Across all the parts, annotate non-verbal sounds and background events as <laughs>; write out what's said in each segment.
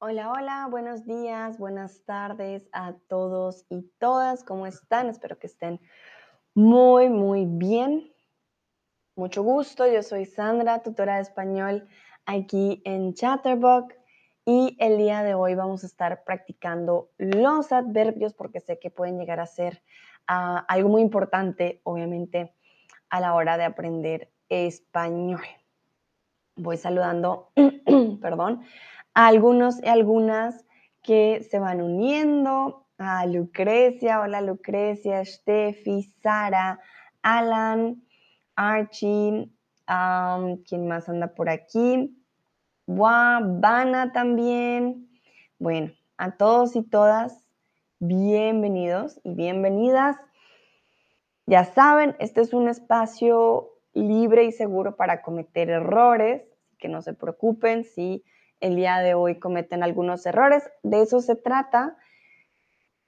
Hola, hola, buenos días, buenas tardes a todos y todas. ¿Cómo están? Espero que estén muy, muy bien. Mucho gusto, yo soy Sandra, tutora de español aquí en Chatterbox y el día de hoy vamos a estar practicando los adverbios porque sé que pueden llegar a ser ah, algo muy importante, obviamente, a la hora de aprender español. Voy saludando, <clears throat> perdón, algunos y algunas que se van uniendo, a Lucrecia, hola Lucrecia, Steffi, Sara, Alan, Archie, ¿quién más anda por aquí? Vana también. Bueno, a todos y todas, bienvenidos y bienvenidas. Ya saben, este es un espacio libre y seguro para cometer errores, que no se preocupen si el día de hoy cometen algunos errores. De eso se trata.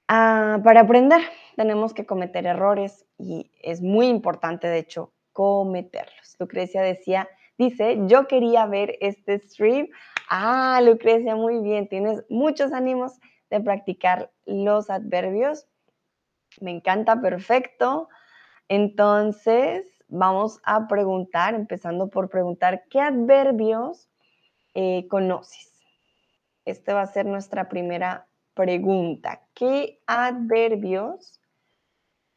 Ah, para aprender tenemos que cometer errores y es muy importante, de hecho, cometerlos. Lucrecia decía, dice, yo quería ver este stream. Ah, Lucrecia, muy bien, tienes muchos ánimos de practicar los adverbios. Me encanta, perfecto. Entonces, vamos a preguntar, empezando por preguntar, ¿qué adverbios eh, conoces? Esta va a ser nuestra primera pregunta. ¿Qué adverbios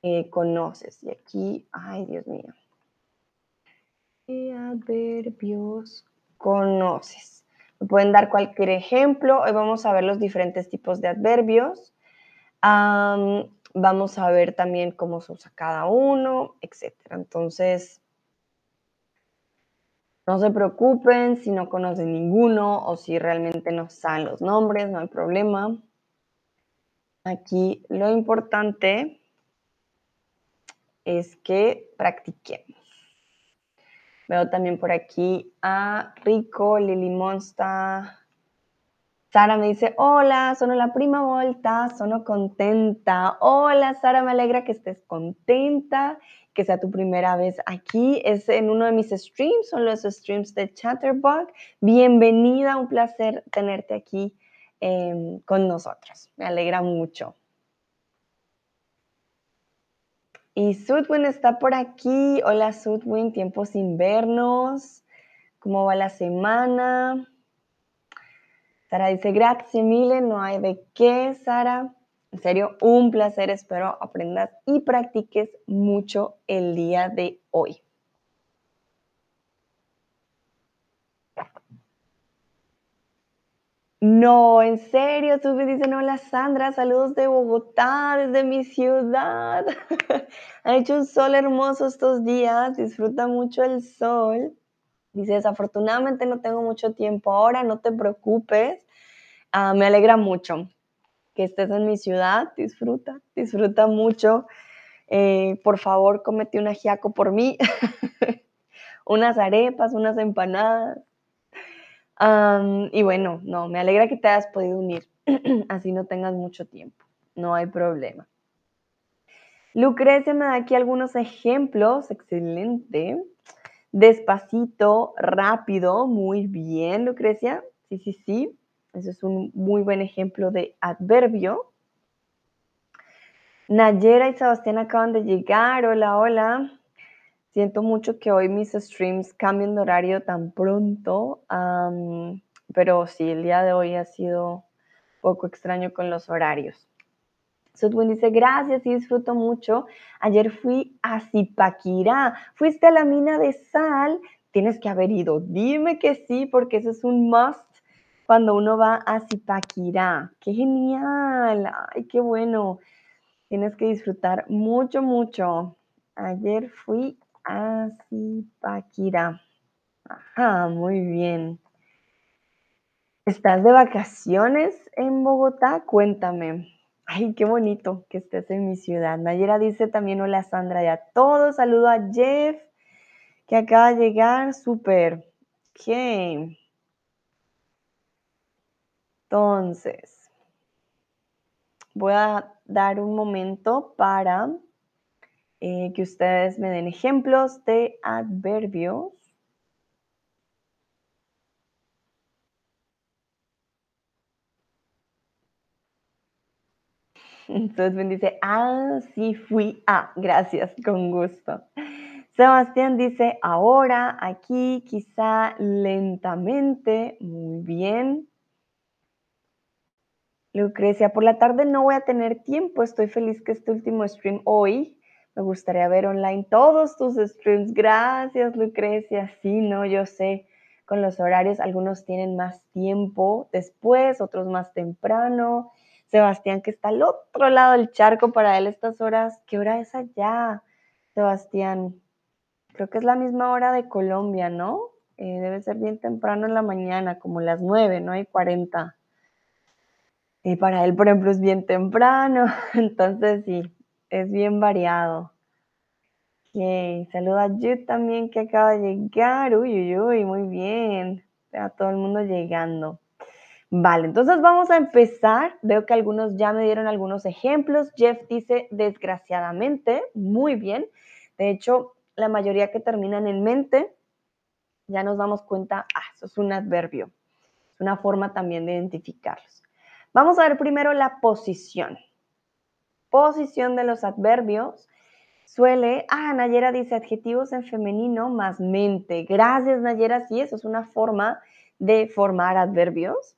eh, conoces? Y aquí, ay Dios mío. ¿Qué adverbios conoces? Me pueden dar cualquier ejemplo. Hoy vamos a ver los diferentes tipos de adverbios. vamos a ver también cómo se usa cada uno, etc. Entonces, no se preocupen si no conocen ninguno o si realmente no saben los nombres, no hay problema. Aquí lo importante es que practiquemos. Veo también por aquí a Rico, Lili Monsta. Sara me dice, hola, sono la prima volta, sono contenta. Hola, Sara, me alegra que estés contenta que sea tu primera vez aquí. Es en uno de mis streams, son los streams de Chatterbug. Bienvenida, un placer tenerte aquí em, con nosotros. Me alegra mucho. Y Sudwin está por aquí. Hola Sudwin, tiempo sin vernos. ¿Cómo va la semana? Sara dice, gracias mille, no hay de qué, Sara. En serio, un placer. Espero aprendas y practiques mucho el día de hoy. No, en serio, tú me dices, hola Sandra, saludos de Bogotá, desde mi ciudad. <laughs> ha hecho un sol hermoso estos días, disfruta mucho el sol. Dice, desafortunadamente no tengo mucho tiempo ahora, no te preocupes. Ah, me alegra mucho que estés en mi ciudad, disfruta, disfruta mucho. Eh, por favor, comete un ajiaco por mí, <laughs> unas arepas, unas empanadas. y bueno, no, me alegra que te hayas podido unir, <clears throat> así no tengas mucho tiempo, no hay problema. Lucrecia me da aquí algunos ejemplos, excelente. Despacito, rápido, muy bien, Lucrecia. Sí, sí, sí. Ese es un muy buen ejemplo de adverbio. Nayera y Sebastián acaban de llegar. Hola, hola. Siento mucho que hoy mis streams cambien de horario tan pronto, pero sí, el día de hoy ha sido poco extraño con los horarios. Sudwin dice, gracias y disfruto mucho. Ayer fui a Zipaquirá. ¿Fuiste a la mina de sal? Tienes que haber ido. Dime que sí, porque eso es un must cuando uno va a Zipaquirá. ¡Qué genial! ¡Ay, qué bueno! Tienes que disfrutar mucho, mucho. Ayer fui a Zipaquirá. Ajá, muy bien. ¿Estás de vacaciones en Bogotá? Cuéntame. Ay, qué bonito que estés en mi ciudad. Nayera dice también hola Sandra y a todos. Saludo a Jeff que acaba de llegar. Súper. ¿Qué? Entonces, voy a dar un momento para eh, que ustedes me den ejemplos de adverbios. <laughs> Entonces dice, ah, sí fui. Ah, gracias, con gusto. Sebastián dice, ahora, aquí, quizá lentamente. Muy bien. Lucrecia, por la tarde no voy a tener tiempo. Estoy feliz que este último stream hoy. Me gustaría ver online todos tus streams. Gracias, Lucrecia. Sí, no, yo sé. Con los horarios, algunos tienen más tiempo después, otros más temprano. Sebastián, que está al otro lado del charco para él estas horas. ¿Qué hora es allá, Sebastián? Creo que es la misma hora de Colombia, ¿no? Eh, debe ser bien temprano en la mañana, como las nueve, ¿no? Hay 40. Y para él, por ejemplo, es bien temprano, <laughs> entonces sí, es bien variado. Okay. Saluda a Jude también que acaba de llegar. Uy, uy, uy, muy bien. A todo el mundo llegando. Vale, entonces vamos a empezar. Veo que algunos ya me dieron algunos ejemplos. Jeff dice desgraciadamente. Muy bien. De hecho, la mayoría que terminan en mente, ya nos damos cuenta, ah, eso es un adverbio. Es una forma también de identificarlos. Vamos a ver primero la posición. Posición de los adverbios suele, ah, Nayera dice adjetivos en femenino más mente. Gracias, Nayera, sí, eso es una forma de formar adverbios.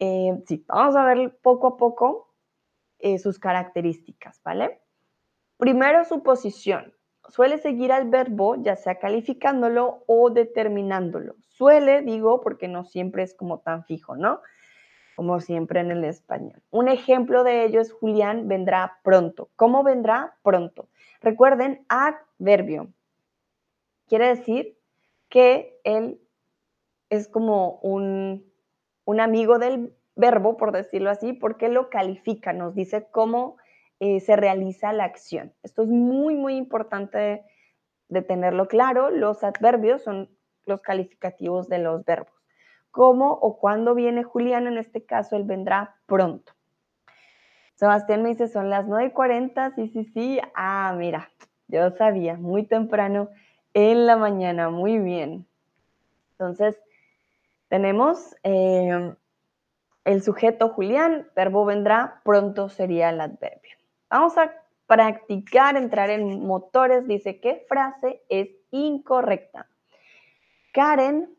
Eh, sí, vamos a ver poco a poco eh, sus características, ¿vale? Primero su posición. Suele seguir al verbo, ya sea calificándolo o determinándolo. Suele, digo, porque no siempre es como tan fijo, ¿no? Como siempre en el español. Un ejemplo de ello es Julián vendrá pronto. ¿Cómo vendrá pronto? Recuerden, adverbio. Quiere decir que él es como un un amigo del verbo, por decirlo así, porque lo califica, nos dice cómo eh, se realiza la acción. Esto es muy, muy importante de, tenerlo claro. Los adverbios son los calificativos de los verbos. ¿Cómo o cuándo viene Julián? En este caso, él vendrá pronto. Sebastián me dice, son las 9.40, sí, sí, sí. Ah, mira, yo sabía, muy temprano en la mañana, muy bien. Entonces, tenemos eh, el sujeto Julián, verbo vendrá, pronto sería el adverbio. Vamos a practicar, entrar en motores. Dice, ¿qué frase es incorrecta? Karen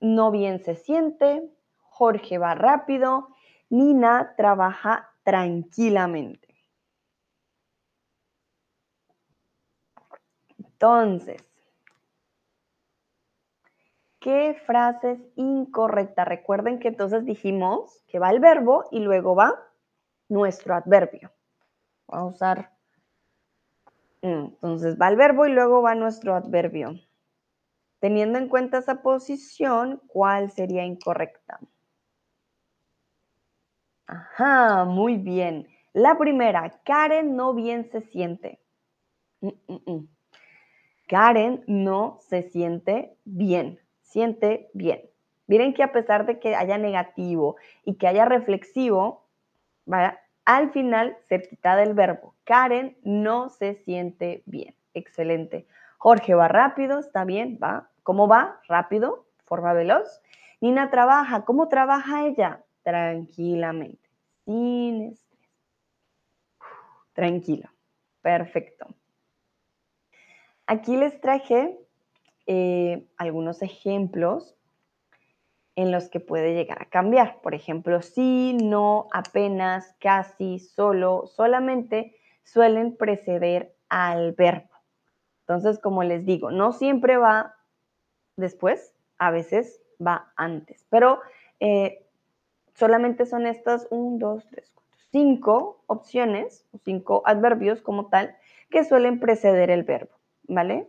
no bien se siente, Jorge va rápido, Nina trabaja tranquilamente. Entonces, ¿Qué frase es incorrecta? Recuerden que entonces dijimos que va el verbo y luego va nuestro adverbio. Vamos a usar. Mm, entonces va el verbo y luego va nuestro adverbio. Teniendo en cuenta esa posición, ¿cuál sería incorrecta? Ajá, muy bien. La primera, Karen no bien se siente. Mm, mm, Karen no se siente bien siente bien. Miren que a pesar de que haya negativo y que haya reflexivo, al final cerquita del verbo. Karen no se siente bien. Excelente. Jorge va rápido, está bien, va. ¿Cómo va? Rápido, forma veloz. Nina trabaja, ¿cómo trabaja ella? Tranquilamente, sin estrés. Tranquilo. Perfecto. Aquí les traje eh, algunos ejemplos en los que puede llegar a cambiar. Por ejemplo, sí, no, apenas, casi, solo, solamente suelen preceder al verbo. Entonces, como les digo, no siempre va después, a veces va antes, pero eh, solamente son estas 1, 2, 3, 4, 5 opciones o 5 adverbios como tal que suelen preceder el verbo, ¿vale?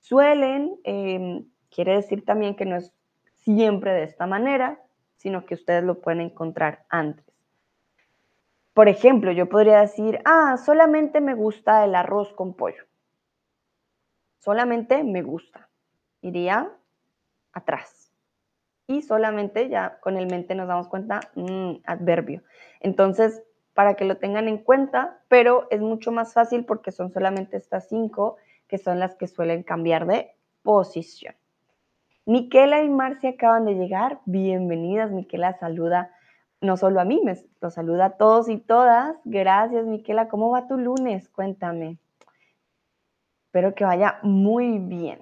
Suelen, em, quiere decir también que no es siempre de esta manera, sino que ustedes lo pueden encontrar antes. Por ejemplo, yo podría decir, ah, solamente me gusta el arroz con pollo. Solamente me gusta. Iría atrás. Y solamente ya con el mente nos damos cuenta, mm, adverbio. Entonces, para que lo tengan en cuenta, pero es mucho más fácil porque son solamente estas cinco que son las que suelen cambiar de posición. Miquela y Marcia acaban de llegar. Bienvenidas. Miquela saluda no solo a mí, los saluda a todos y todas. Gracias, Miquela. ¿Cómo va tu lunes? Cuéntame. Espero que vaya muy bien.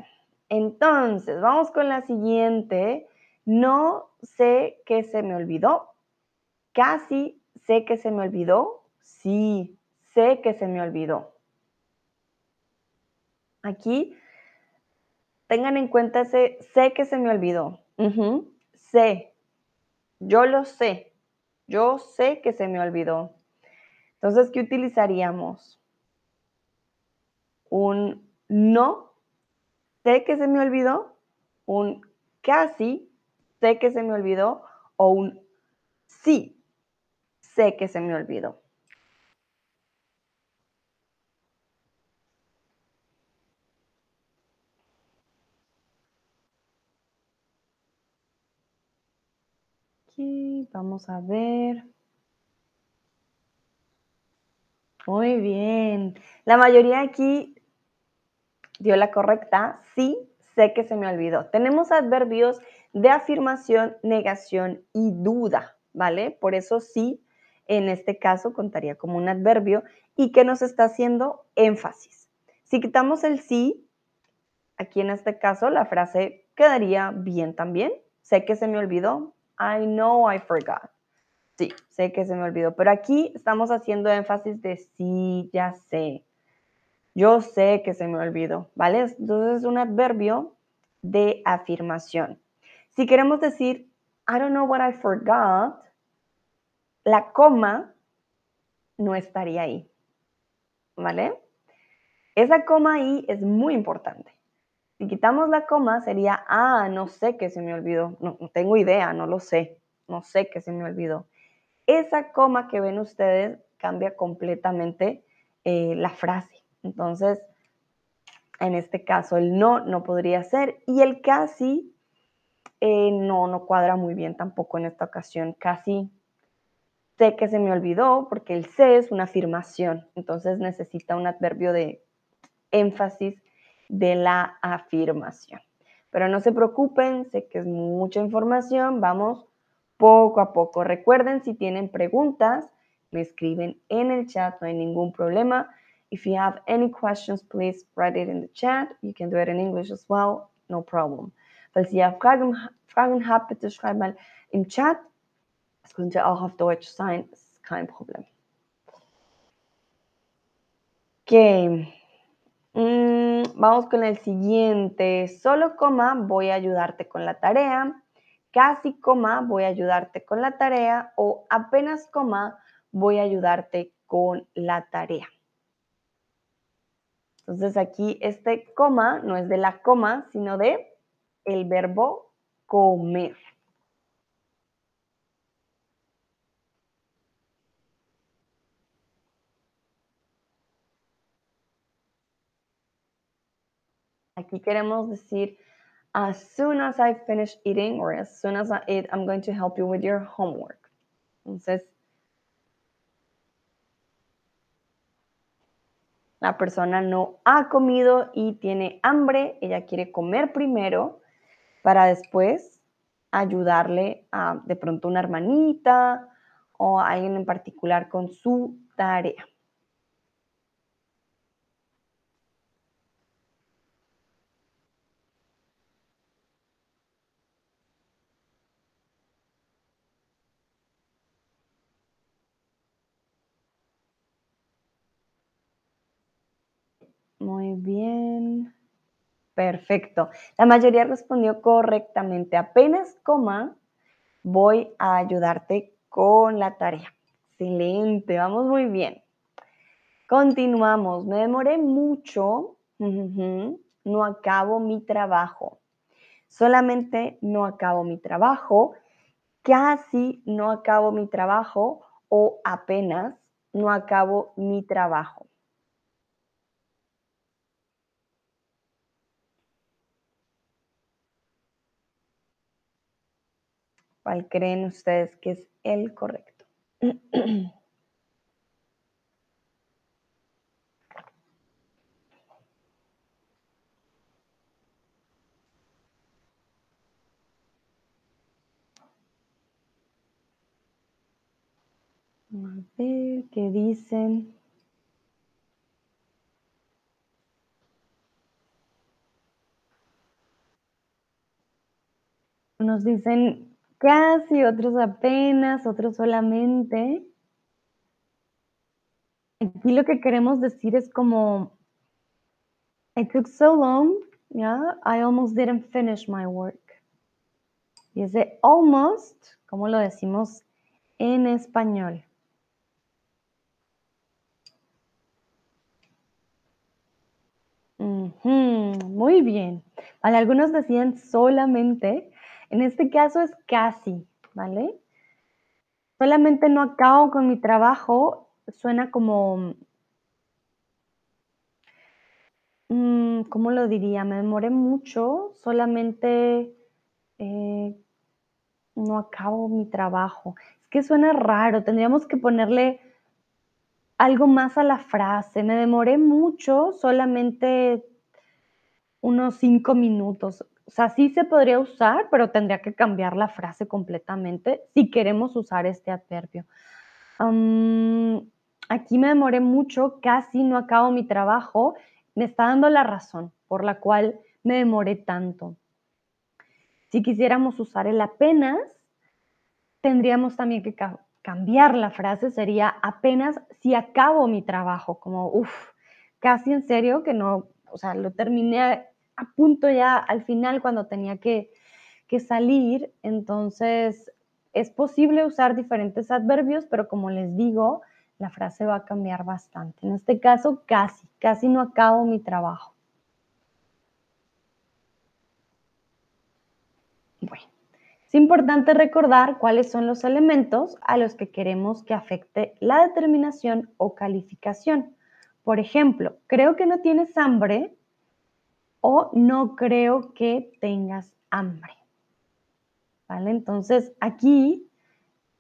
Entonces, vamos con la siguiente. No sé qué se me olvidó. Casi sé que se me olvidó. Sí, sé que se me olvidó. Aquí, tengan en cuenta ese sé que se me olvidó. Sé. Yo lo sé. Yo sé que se me olvidó. Entonces, ¿qué utilizaríamos? Un no, sé que se me olvidó, un casi, sé que se me olvidó, o un sí, sé que se me olvidó. Vamos a ver. Muy bien. La mayoría aquí dio la correcta. Sí, sé que se me olvidó. Tenemos adverbios de afirmación, negación y duda, ¿vale? Por eso sí, en este caso contaría como un adverbio y que nos está haciendo énfasis. Si quitamos el sí, aquí en este caso la frase quedaría bien también. Sé que se me olvidó. I know I forgot. Sí, sé que se me olvidó, pero aquí estamos haciendo énfasis de sí, ya sé. Yo sé que se me olvidó, ¿vale? Entonces es un adverbio de afirmación. Si queremos decir, I don't know what I forgot, la coma no estaría ahí, ¿vale? Esa coma ahí es muy importante. Si quitamos la coma sería, ah, no sé que se me olvidó, no, tengo idea, no lo sé, no sé que se me olvidó esa coma que ven ustedes cambia completamente eh, la frase. Entonces, en este caso, el no no podría ser y el casi eh, no, no cuadra muy bien tampoco en esta ocasión. Casi sé que se me olvidó porque el sé es una afirmación, entonces necesita un adverbio de énfasis de la afirmación. Pero no se preocupen, sé que es mucha información, vamos poco a poco. Recuerden, si tienen preguntas, me escriben en el chat, no hay ningún problema. If you have any questions, please write it in the chat. You can do it in English as well, no problem. Falls ihr Fragen, Fragen habt, bitte schreibt mal im Chat. Es könnte auch auf Deutsch sein, ist kein Problem. Mm, vamos con el siguiente. Solo coma, voy a ayudarte con la tarea casi coma, voy a ayudarte con la tarea o apenas coma, voy a ayudarte con la tarea. Entonces aquí este coma no es de la coma, sino de el verbo comer. Aquí queremos decir as soon as I finish eating or as soon as I eat, I'm going to help you with your homework. Entonces, la persona no ha comido y tiene hambre, ella quiere comer primero para después ayudarle a de pronto una hermanita o a alguien en particular con su tarea. Muy bien. Perfecto. La mayoría respondió correctamente. Apenas coma, voy a ayudarte con la tarea. Excelente, vamos muy bien. Continuamos. Me demoré mucho. No acabo mi trabajo. Solamente no acabo mi trabajo. Casi no acabo mi trabajo o apenas no acabo mi trabajo. ¿Cuál creen ustedes que es el correcto? A ver qué dicen. Nos dicen casi, otros apenas, otros solamente. Aquí lo que queremos decir es como, it took so long, yeah, I almost didn't finish my work. Y ese almost, ¿cómo lo decimos en español? muy bien. Algunos decían solamente. En este caso es casi, ¿vale? Solamente no acabo con mi trabajo. Suena como... Mm, ¿Cómo lo diría? Me demoré mucho. Solamente eh, no acabo mi trabajo. Es que suena raro. Tendríamos que ponerle algo más a la frase. Me demoré mucho, solamente unos cinco minutos. O sea, sí se podría usar, pero tendría que cambiar la frase completamente si queremos usar este adverbio. aquí me demoré mucho, casi no acabo mi trabajo. Me está dando la razón por la cual me demoré tanto. Si quisiéramos usar el apenas, tendríamos también que cambiar la frase, sería apenas si acabo mi trabajo, como, uff, casi en serio que no, o sea, lo terminé a punto ya al final cuando tenía que, que salir. Entonces, es posible usar diferentes adverbios, pero como les digo, la frase va a cambiar bastante. En este caso, casi, casi no acabo mi trabajo. Bueno, es importante recordar cuáles son los elementos a los que queremos que afecte la determinación o calificación. Por ejemplo, creo que no tienes hambre o no creo que tengas hambre. ¿Vale? Entonces, aquí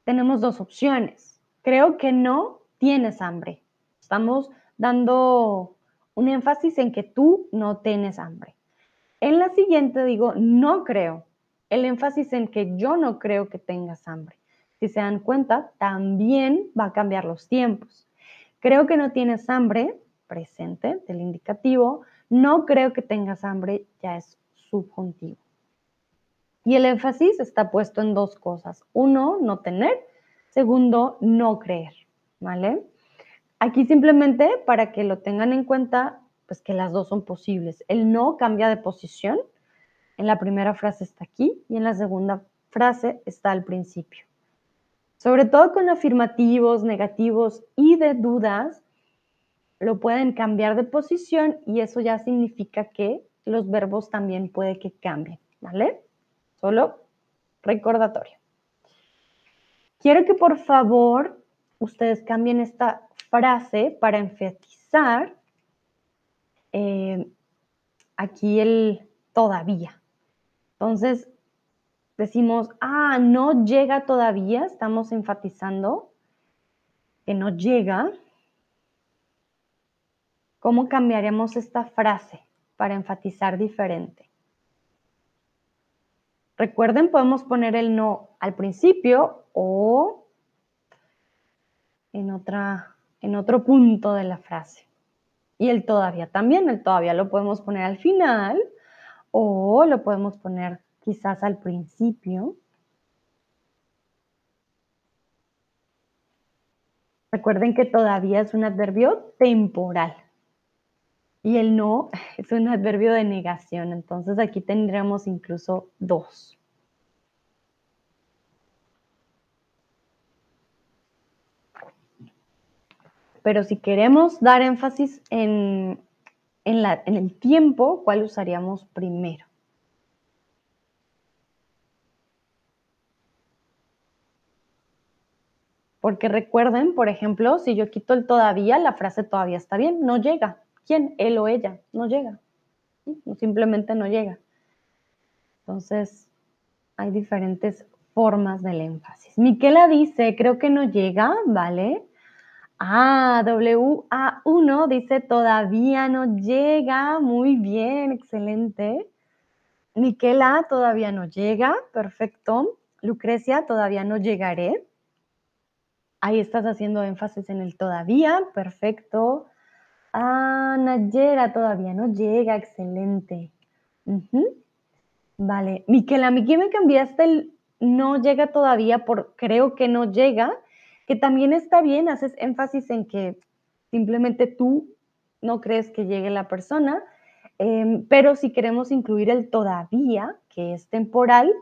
tenemos dos opciones. Creo que no tienes hambre. Estamos dando un énfasis en que tú no tienes hambre. En la siguiente digo, no creo. El énfasis en que yo no creo que tengas hambre. Si se dan cuenta, también va a cambiar los tiempos. Creo que no tienes hambre, presente del indicativo, no creo que tengas hambre, ya es subjuntivo. Y el énfasis está puesto en dos cosas. Uno, no tener. Segundo, no creer. ¿Vale? Aquí simplemente para que lo tengan en cuenta, pues que las dos son posibles. El no cambia de posición. En la primera frase está aquí y en la segunda frase está al principio. Sobre todo con afirmativos, negativos y de dudas, lo pueden cambiar de posición y eso ya significa que los verbos también puede que cambien, ¿vale? Solo recordatorio. Quiero que por favor ustedes cambien esta frase para enfatizar eh, aquí el todavía. Entonces, decimos, ah, no llega todavía, estamos enfatizando que no llega, ¿Cómo cambiaremos esta frase para enfatizar diferente? Recuerden, podemos poner el no al principio o en, otra, en otro punto de la frase. Y el todavía también, el todavía lo podemos poner al final o lo podemos poner quizás al principio. Recuerden que todavía es un adverbio temporal. Y el no <laughs> es un adverbio de negación, entonces aquí tendríamos incluso dos. Pero si queremos dar énfasis en, en, en el tiempo, ¿cuál usaríamos primero? Porque recuerden, por ejemplo, si yo quito el todavía, la frase todavía está bien, no llega. ¿Quién? Él o ella. No llega. Simplemente no llega. Entonces, hay diferentes formas del énfasis. Miquela dice, creo que no llega, ¿vale? Ah, WA1 dice, todavía no llega. Muy bien, excelente. Miquela todavía no llega, perfecto. Lucrecia, todavía no llegaré. Ahí estás haciendo énfasis en el todavía, perfecto. Ah, Nayera todavía no llega, excelente. Vale, Miquel, a mí que me cambiaste el no llega todavía por creo que no llega, que también está bien, haces énfasis en que simplemente tú no crees que llegue la persona, em, pero si queremos incluir el todavía, que es temporal,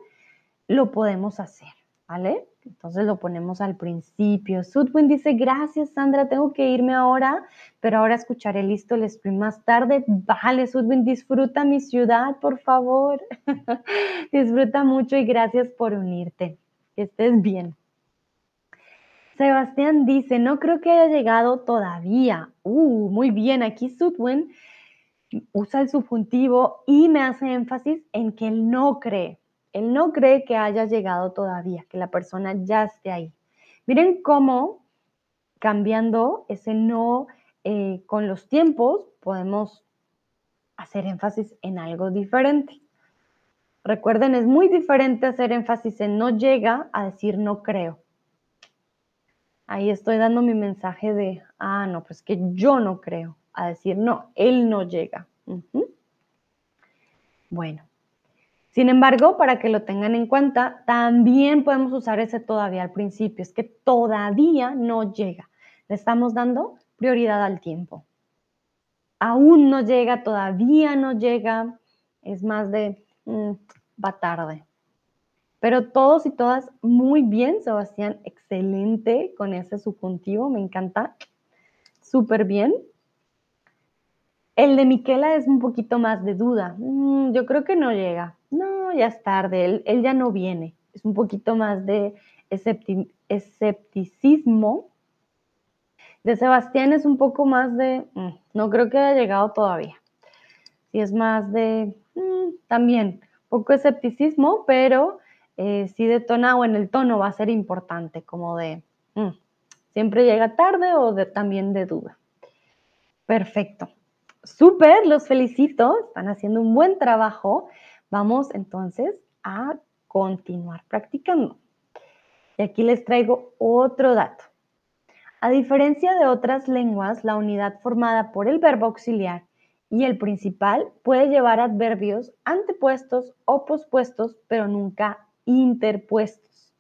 lo podemos hacer, ¿vale? Entonces lo ponemos al principio. Sudwin dice, gracias Sandra, tengo que irme ahora, pero ahora escucharé listo el stream más tarde. Vale, Sudwin, disfruta mi ciudad, por favor. <laughs> disfruta mucho y gracias por unirte. Que estés bien. Sebastián dice, no creo que haya llegado todavía. Uh, muy bien, aquí Sudwin usa el subjuntivo y me hace énfasis en que él no cree. Él no cree que haya llegado todavía, que la persona ya esté ahí. Miren cómo cambiando ese no eh, con los tiempos podemos hacer énfasis en algo diferente. Recuerden, es muy diferente hacer énfasis en no llega a decir no creo. Ahí estoy dando mi mensaje de, ah, no, pues que yo no creo, a decir, no, él no llega. Bueno, sin embargo, para que lo tengan en cuenta, también podemos usar ese todavía al principio. Es que todavía no llega. Le estamos dando prioridad al tiempo. Aún no llega, todavía no llega. Es más de, mm, va tarde. Pero todos y todas muy bien, Sebastián, excelente con ese subjuntivo, me encanta. Súper bien. El de Miquela es un poquito más de duda. Mm, yo creo que no llega no, ya es tarde, él, ya no viene. Es un poquito más de escepticismo. De Sebastián es un poco más de, mm, no creo que haya llegado todavía. Sí es más de, mm, también, poco escepticismo, pero eh, sí detona o en el tono va a ser importante, como de, mm, siempre llega tarde o de, también de duda. Perfecto. Súper, los felicito, están haciendo un buen trabajo. Vamos entonces a continuar practicando. Y aquí les traigo otro dato. A diferencia de otras lenguas, la unidad formada por el verbo auxiliar y el principal puede llevar adverbios antepuestos o pospuestos, pero nunca interpuestos.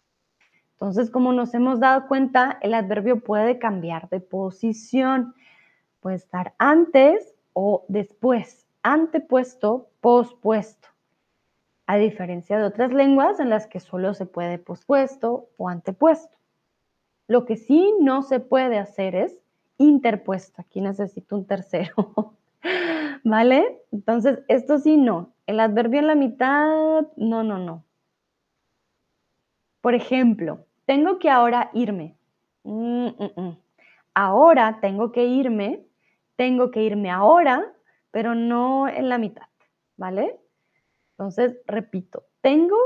Entonces, como nos hemos dado cuenta, el adverbio puede cambiar de posición. Puede estar antes o después, antepuesto, pospuesto a diferencia de otras lenguas en las que solo se puede pospuesto o antepuesto. Lo que sí no se puede hacer es interpuesto. Aquí necesito un tercero. <laughs> ¿Vale? Entonces, esto sí no. El adverbio en la mitad, no, no, no. Por ejemplo, tengo que ahora irme. Mm, mm, mm. Ahora tengo que irme. Tengo que irme ahora, pero no en la mitad. ¿Vale? Entonces, repito, tengo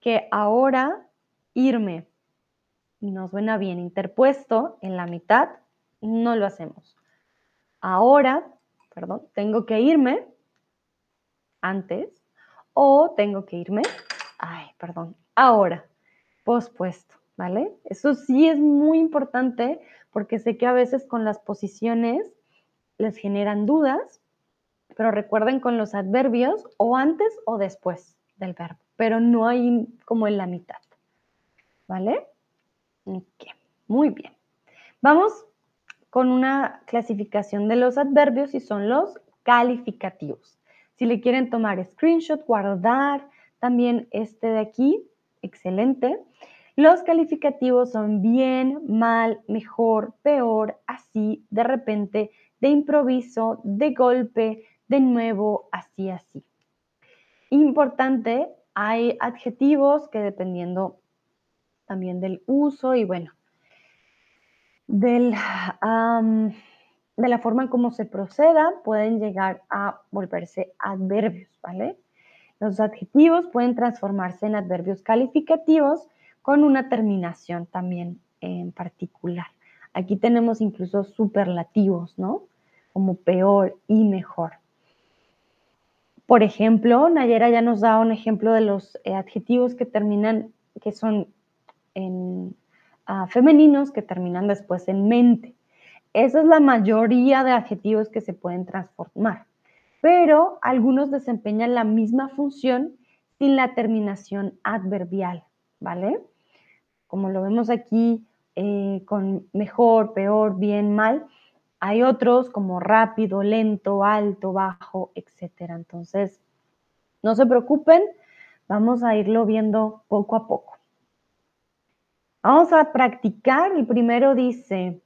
que ahora irme. No suena bien interpuesto en la mitad, no lo hacemos. Ahora, perdón, tengo que irme antes o tengo que irme, ay, perdón, ahora, pospuesto, ¿vale? Eso sí es muy importante porque sé que a veces con las posiciones les generan dudas pero recuerden con los adverbios o antes o después del verbo, pero no hay como en la mitad. ¿Vale? Ok, muy bien. Vamos con una clasificación de los adverbios y son los calificativos. Si le quieren tomar screenshot, guardar también este de aquí, excelente. Los calificativos son bien, mal, mejor, peor, así, de repente, de improviso, de golpe, de nuevo, así, así. Importante, hay adjetivos que dependiendo también del uso y bueno, del, de la forma en cómo se proceda, pueden llegar a volverse adverbios, ¿vale? Los adjetivos pueden transformarse en adverbios calificativos con una terminación también en particular. Aquí tenemos incluso superlativos, ¿no? Como peor y mejor. Por ejemplo, Nayera ya nos da un ejemplo de los eh, adjetivos que terminan, que son en ah, femeninos que terminan después en mente. Esa es la mayoría de adjetivos que se pueden transformar, pero algunos desempeñan la misma función sin la terminación adverbial, ¿vale? Como lo vemos aquí eh, con mejor, peor, bien, mal, hay otros como rápido, lento, alto, bajo, etcétera. Entonces, no se preocupen, vamos a irlo viendo poco a poco. Vamos a practicar. El primero dice,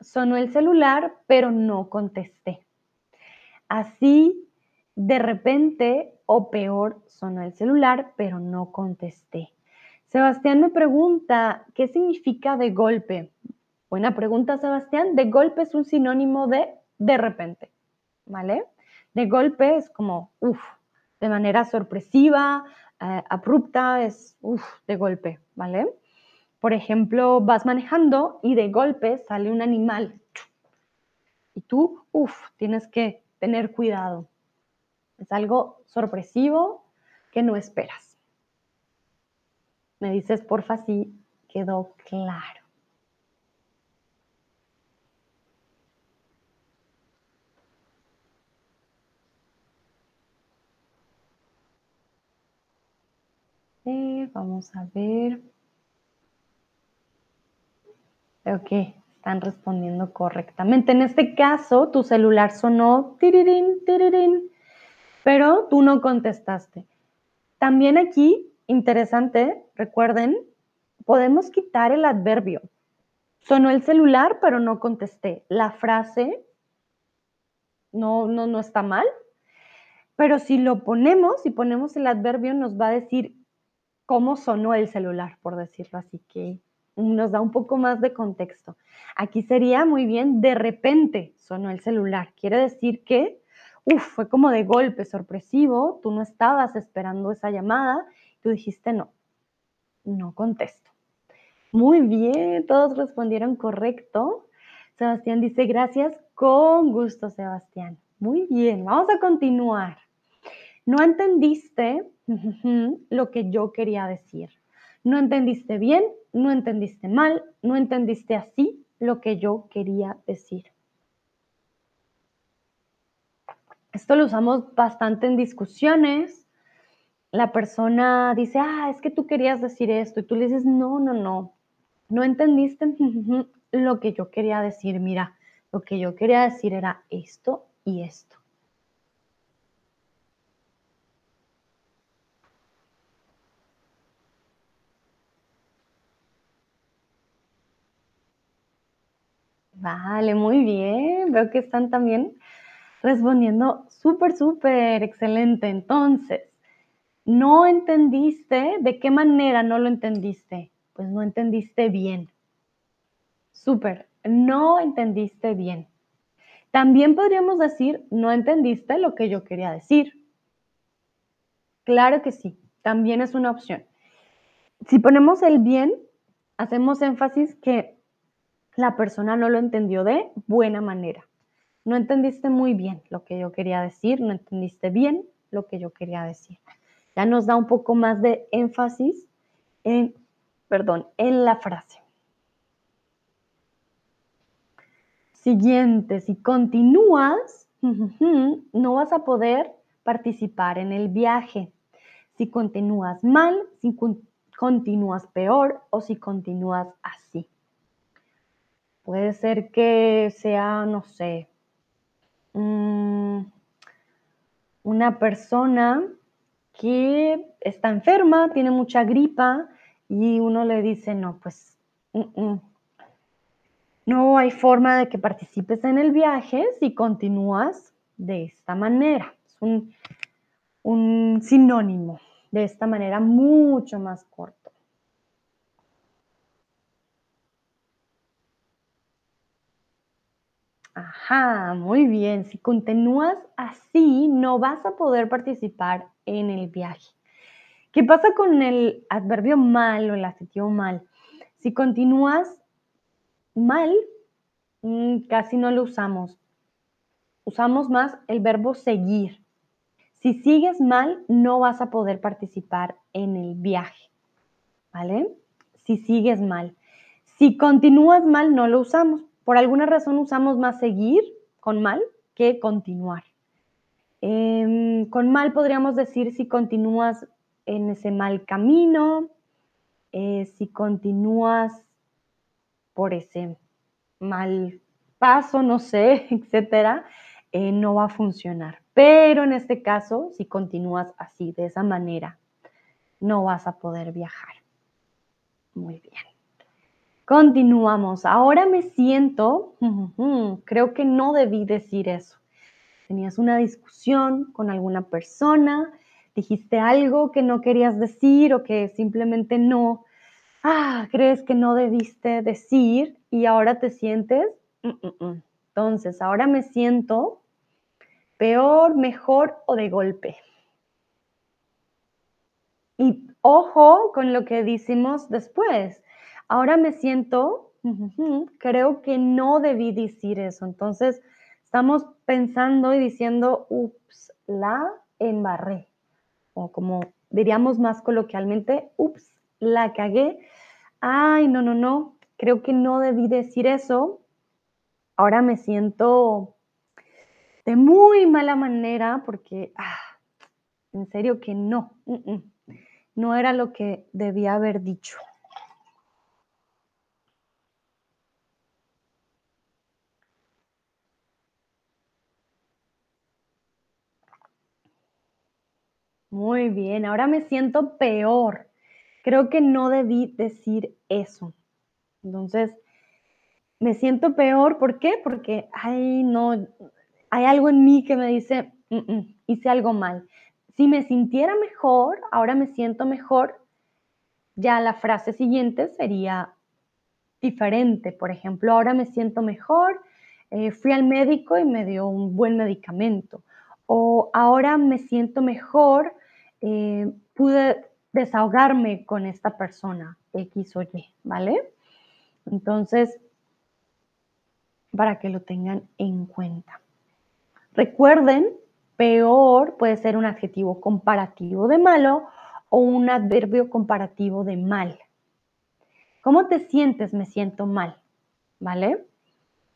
sonó el celular, pero no contesté. Así, de repente, o peor, sonó el celular, pero no contesté. Sebastián me pregunta, ¿qué significa de golpe? Buena pregunta, Sebastián. De golpe es un sinónimo de de repente, ¿vale? De golpe es como, uff, de manera sorpresiva, eh, abrupta, es uff, de golpe, ¿vale? Por ejemplo, vas manejando y de golpe sale un animal. Y tú, uff, tienes que tener cuidado. Es algo sorpresivo que no esperas. Me dices, porfa, si quedó claro. Vamos a ver. Ok, están respondiendo correctamente. En este caso, tu celular sonó tirirín, tirirín, pero tú no contestaste. También aquí, interesante, recuerden, podemos quitar el adverbio. Sonó el celular, pero no contesté. La frase no, no, no está mal, pero si lo ponemos, si ponemos el adverbio, nos va a decir cómo sonó el celular, por decirlo así, que nos da un poco más de contexto. Aquí sería muy bien, de repente sonó el celular. Quiere decir que, fue como de golpe, sorpresivo, tú no estabas esperando esa llamada, tú dijiste no, no contesto. Muy bien, todos respondieron correcto. Sebastián dice gracias, con gusto, Sebastián. Muy bien, vamos a continuar. No entendiste lo que yo quería decir. No entendiste bien, no entendiste mal, no entendiste así lo que yo quería decir. Esto lo usamos bastante en discusiones. La persona dice, ah, es que tú querías decir esto. Y tú le dices, no, no, no. No entendiste lo que yo quería decir. Mira, lo que yo quería decir era esto y esto. Vale, muy bien. Veo que están también respondiendo súper, súper excelente. Entonces, ¿no entendiste? ¿De qué manera no lo entendiste? Pues no entendiste bien. Súper, no entendiste bien. También podríamos decir, no entendiste lo que yo quería decir. Claro que sí, también es una opción. Si ponemos el bien, hacemos énfasis que la persona no lo entendió de buena manera. No entendiste muy bien lo que yo quería decir, no entendiste bien lo que yo quería decir. Ya nos da un poco más de énfasis en, perdón, en la frase. Siguiente, si continúas, <laughs> no vas a poder participar en el viaje. Si continúas mal, si continúas peor o si continúas así. Puede ser que sea, no sé, una persona que está enferma, tiene mucha gripa y uno le dice, no, pues mm, mm, no hay forma de que participes en el viaje si continúas de esta manera. Es un, un sinónimo, de esta manera mucho más corta. Ajá, muy bien. Si continúas así, no vas a poder participar en el viaje. ¿Qué pasa con el adverbio mal o el adjetivo mal? Si continúas mal, mm, casi no lo usamos. Usamos más el verbo seguir. Si sigues mal, no vas a poder participar en el viaje. ¿Vale? si sigues mal. Si continúas mal, no lo usamos. Por alguna razón usamos más seguir con mal que continuar. Em, con mal podríamos decir si continúas en ese mal camino, eh, si continúas por ese mal paso, no sé, <laughs> etcétera, eh, no va a funcionar. Pero en este caso, si continúas así, de esa manera, no vas a poder viajar. Muy bien. Continuamos. Ahora me siento, creo que no debí decir eso. Tenías una discusión con alguna persona, dijiste algo que no querías decir o que simplemente no, ah, crees que no debiste decir y ahora te sientes, entonces ahora me siento peor, mejor o de golpe. Y ojo con lo que decimos después. Ahora me siento, creo que no debí decir eso. Entonces, estamos pensando y diciendo, ups, la embarré. O como diríamos más coloquialmente, ups, la cagué. Ay, no, no, no, creo que no debí decir eso. Ahora me siento de muy mala manera porque, ah, en serio que no, no era lo que debía haber dicho. Muy bien, ahora me siento peor. Creo que no debí decir eso. Entonces, me siento peor, ¿por qué? Porque, ay, no, hay algo en mí que me dice, hice algo mal. Si me sintiera mejor, ahora me siento mejor, ya la frase siguiente sería diferente. Por ejemplo, ahora me siento mejor, eh, fui al médico y me dio un buen medicamento. O ahora me siento mejor, eh, pude desahogarme con esta persona, X o Y, ¿vale? Entonces, para que lo tengan en cuenta. Recuerden, peor puede ser un adjetivo comparativo de malo o un adverbio comparativo de mal. ¿Cómo te sientes? Me siento mal, ¿vale?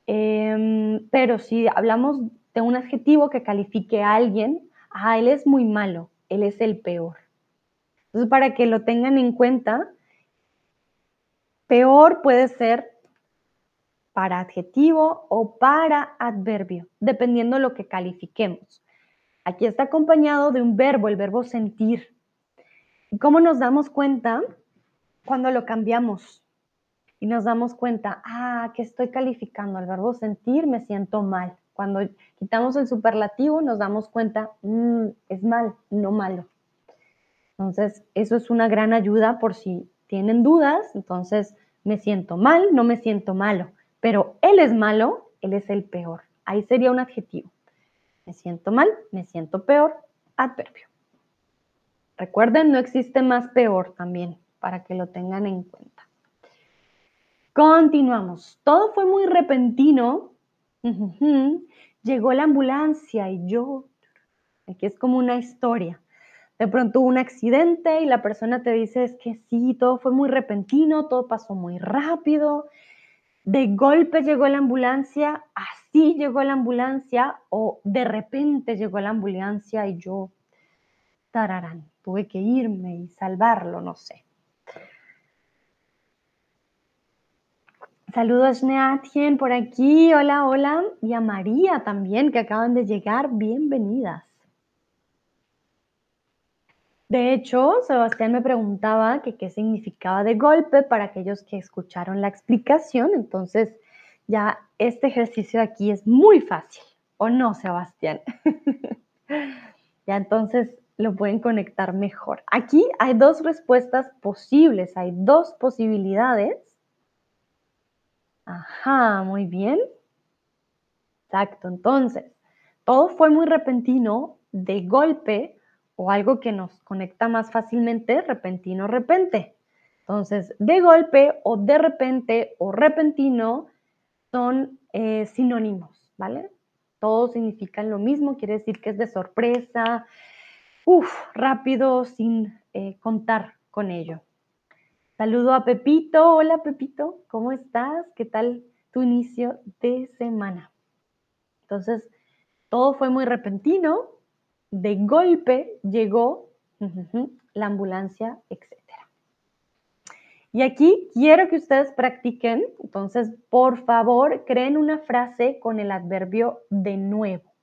Em, pero si hablamos de un adjetivo que califique a alguien, ah, él es muy malo, él es el peor. Entonces, para que lo tengan en cuenta, peor puede ser para adjetivo o para adverbio, dependiendo lo que califiquemos. Aquí está acompañado de un verbo, el verbo sentir. cómo nos damos cuenta? Cuando lo cambiamos y nos damos cuenta, ah, que estoy calificando el verbo sentir, me siento mal. Cuando quitamos el superlativo, nos damos cuenta, mm, es mal, no malo. Entonces, eso es una gran ayuda por si tienen dudas. Entonces, me siento mal, no me siento malo, pero él es malo, él es el peor. Ahí sería un adjetivo. Me siento mal, me siento peor, adverbio. Recuerden, no existe más peor también, para que lo tengan en cuenta. Continuamos. Todo fue muy repentino. Llegó la ambulancia y yo, aquí es como una historia. De pronto hubo un accidente y la persona te dice es que sí, todo fue muy repentino, todo pasó muy rápido, de golpe llegó la ambulancia, así llegó la ambulancia o de repente llegó la ambulancia y yo, tararán, tuve que irme y salvarlo, no sé. Saludos Neatien por aquí, hola, hola, y a María también que acaban de llegar, bienvenidas. De hecho, Sebastián me preguntaba qué significaba de golpe para aquellos que escucharon la explicación. Entonces, ya este ejercicio de aquí es muy fácil, ¿o no, Sebastián? <laughs> ya entonces lo pueden conectar mejor. Aquí hay dos respuestas posibles, hay dos posibilidades. Ajá, muy bien. Exacto, entonces, todo fue muy repentino, de golpe, o algo que nos conecta más fácilmente, repentino, repente. Entonces, de golpe o de repente o repentino son eh, sinónimos, ¿vale? Todos significan lo mismo, quiere decir que es de sorpresa, uff, rápido, sin eh, contar con ello. Saludo a Pepito. Hola Pepito, ¿cómo estás? ¿Qué tal tu inicio de semana? Entonces, todo fue muy repentino. De golpe llegó la ambulancia, etc. Y aquí quiero que ustedes practiquen. Entonces, por favor, creen una frase con el adverbio de nuevo.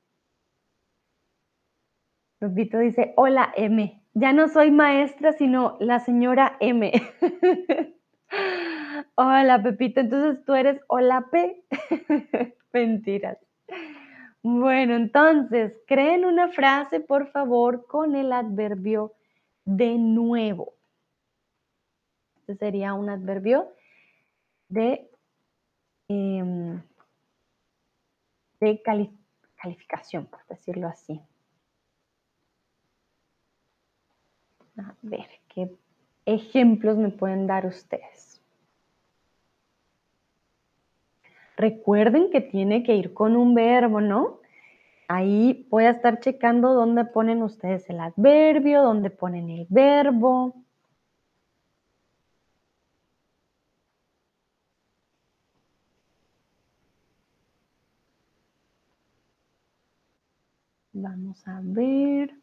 Pepito dice, hola M. Ya no soy maestra, sino la señora M. <laughs> Hola, Pepito. Entonces tú eres hola P. <laughs> Mentiras. Bueno, entonces, creen una frase, por favor, con el adverbio de nuevo. Este sería un adverbio de, em, de calificación, por decirlo así. A ver, ¿qué ejemplos me pueden dar ustedes? Recuerden que tiene que ir con un verbo, ¿no? Ahí voy a estar checando dónde ponen ustedes el adverbio, dónde ponen el verbo. Vamos a ver.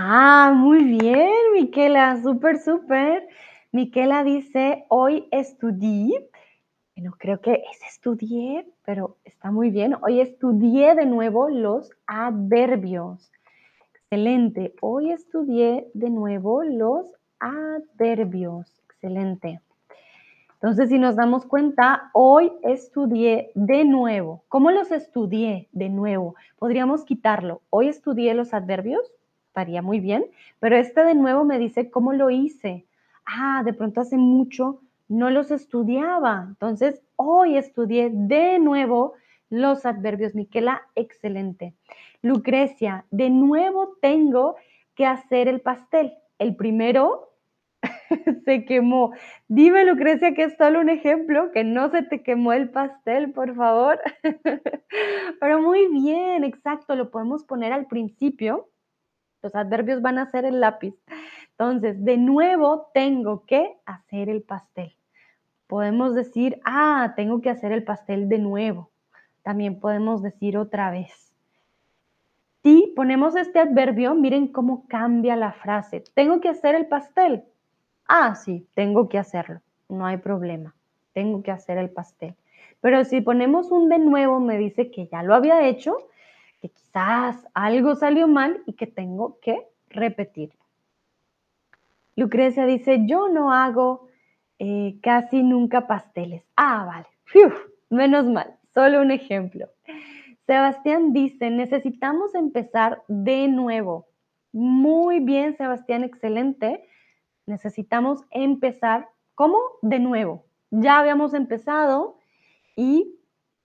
Ah, muy bien, Miquela, súper, súper. Miquela dice, hoy estudié. Bueno, creo que es estudié, pero está muy bien. Hoy estudié de nuevo los adverbios. Excelente. Hoy estudié de nuevo los adverbios. Excelente. Entonces, si nos damos cuenta, hoy estudié de nuevo. ¿Cómo los estudié de nuevo? Podríamos quitarlo. Hoy estudié los adverbios muy bien, pero este de nuevo me dice cómo lo hice. Ah, de pronto hace mucho no los estudiaba. Entonces, hoy estudié de nuevo los adverbios. Miquela, excelente. Lucrecia, de nuevo tengo que hacer el pastel. El primero <laughs> se quemó. Dime, Lucrecia, que es solo un ejemplo, que no se te quemó el pastel, por favor. <laughs> Pero muy bien, exacto, lo podemos poner al principio los adverbios van a ser el lápiz. Entonces, de nuevo, tengo que hacer el pastel. Podemos decir, ah, tengo que hacer el pastel de nuevo. También podemos decir otra vez. Si ponemos este adverbio, miren cómo cambia la frase. ¿Tengo que hacer el pastel? Ah, sí, tengo que hacerlo. No hay problema. Tengo que hacer el pastel. Pero si ponemos un de nuevo, me dice que ya lo había hecho que quizás algo salió mal y que tengo que repetir. Lucrecia dice, yo no hago eh, casi nunca pasteles. Ah, vale. menos mal. Solo un ejemplo. Sebastián dice, necesitamos empezar de nuevo. Muy bien, Sebastián, excelente. Necesitamos empezar, ¿cómo? De nuevo. Ya habíamos empezado y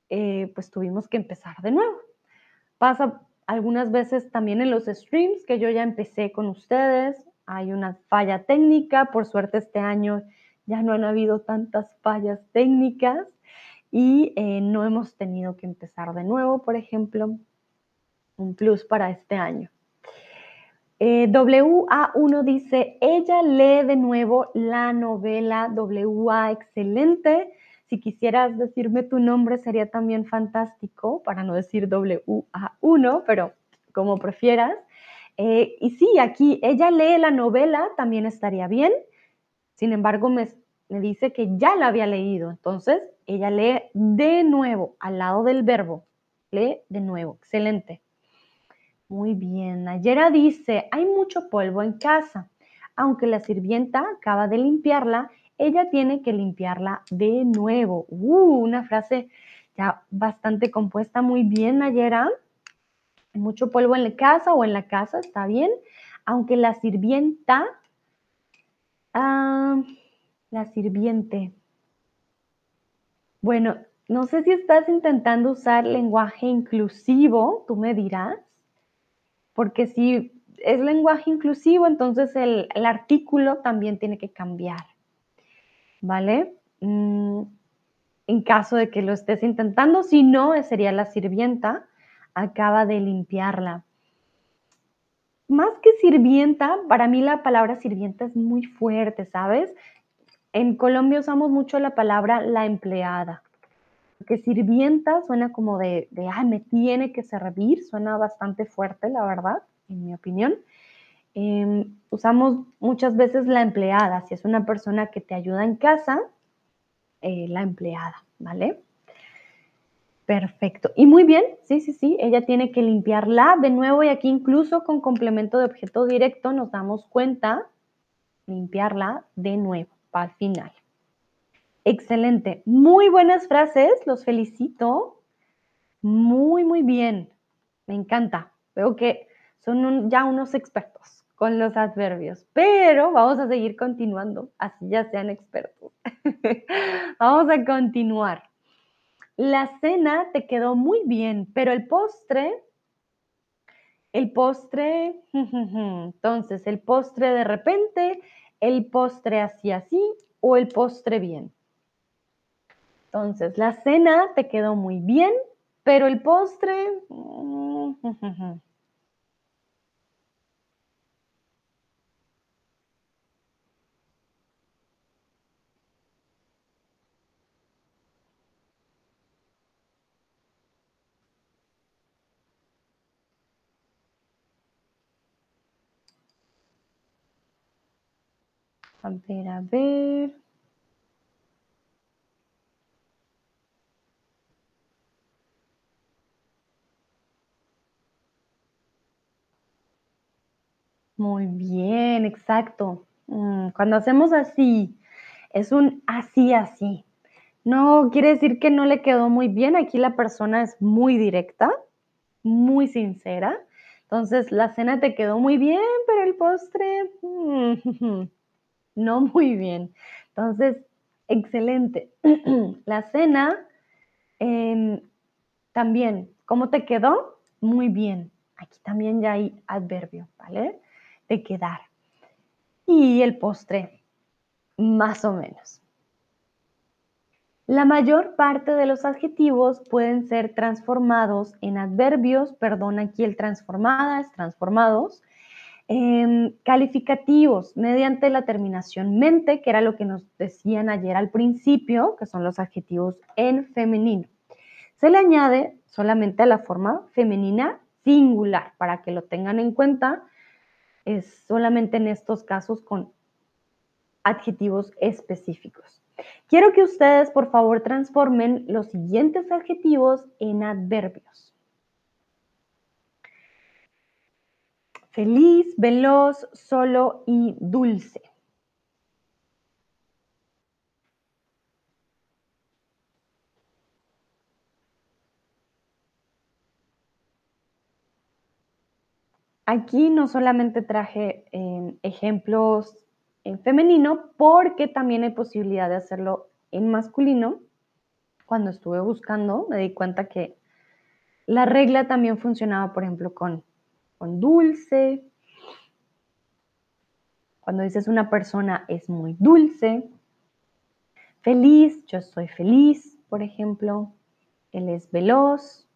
eh, pues tuvimos que empezar de nuevo. Pasa algunas veces también en los streams que yo ya empecé con ustedes. Hay una falla técnica. Por suerte este año ya no han habido tantas fallas técnicas y eh, no hemos tenido que empezar de nuevo, por ejemplo. Un plus para este año. Eh, WA1 dice, ella lee de nuevo la novela WA, excelente. Si quisieras decirme tu nombre sería también fantástico, para no decir W-A-1, pero como prefieras. Eh, y sí, aquí ella lee la novela, también estaría bien. Sin embargo, me, dice que ya la había leído. Entonces, ella lee de nuevo, al lado del verbo. Lee de nuevo. Excelente. Muy bien. Ayera dice, hay mucho polvo en casa. Aunque la sirvienta acaba de limpiarla, ella tiene que limpiarla de nuevo. Uh, una frase ya bastante compuesta, muy bien, Nayera. Mucho polvo en la casa o en la casa, está bien. Aunque la sirvienta, ah, la sirviente. Bueno, no sé si estás intentando usar lenguaje inclusivo, tú me dirás, porque si es lenguaje inclusivo, entonces el artículo también tiene que cambiar. ¿Vale? Mm, en caso de que lo estés intentando. Si no, sería la sirvienta. Acaba de limpiarla. Más que sirvienta, para mí la palabra sirvienta es muy fuerte, ¿sabes? En Colombia usamos mucho la palabra la empleada. Que sirvienta suena como de, de, me tiene que servir, suena bastante fuerte, la verdad, en mi opinión. Em, usamos muchas veces la empleada, si es una persona que te ayuda en casa, eh, la empleada, ¿vale? Perfecto. Y muy bien, sí, sí, sí, ella tiene que limpiarla de nuevo y aquí incluso con complemento de objeto directo nos damos cuenta, limpiarla de nuevo, para el final. Excelente. Muy buenas frases, los felicito. Muy, muy bien. Me encanta. Veo que son ya unos expertos con los adverbios, pero vamos a seguir continuando, así ya sean expertos. <laughs> vamos a continuar. La cena te quedó muy bien, pero el postre, el postre, <laughs> entonces el postre de repente, el postre así así o el postre bien. Entonces, la cena te quedó muy bien, pero el postre... <laughs> A ver, a ver. Muy bien, exacto. Mm, cuando hacemos así, es un así, así. No quiere decir que no le quedó muy bien. Aquí la persona es muy directa, muy sincera. Entonces, la cena te quedó muy bien, pero el postre... <laughs> No muy bien. Entonces, excelente. <clears throat> La cena, em, también, ¿cómo te quedó? Muy bien. Aquí también ya hay adverbio, ¿vale? De quedar. Y el postre, más o menos. La mayor parte de los adjetivos pueden ser transformados en adverbios, perdón, aquí el transformadas, transformados, Em, calificativos mediante la terminación mente, que era lo que nos decían ayer al principio, que son los adjetivos en femenino. Se le añade solamente a la forma femenina singular, para que lo tengan en cuenta, es solamente en estos casos con adjetivos específicos. Quiero que ustedes, por favor, transformen los siguientes adjetivos en adverbios. Feliz, veloz, solo y dulce. Aquí no solamente traje em, ejemplos en femenino, porque también hay posibilidad de hacerlo en masculino. Cuando estuve buscando, me di cuenta que la regla también funcionaba, por ejemplo, con dulce. Cuando dices una persona es muy dulce. Feliz, yo soy feliz, por ejemplo. Él es veloz.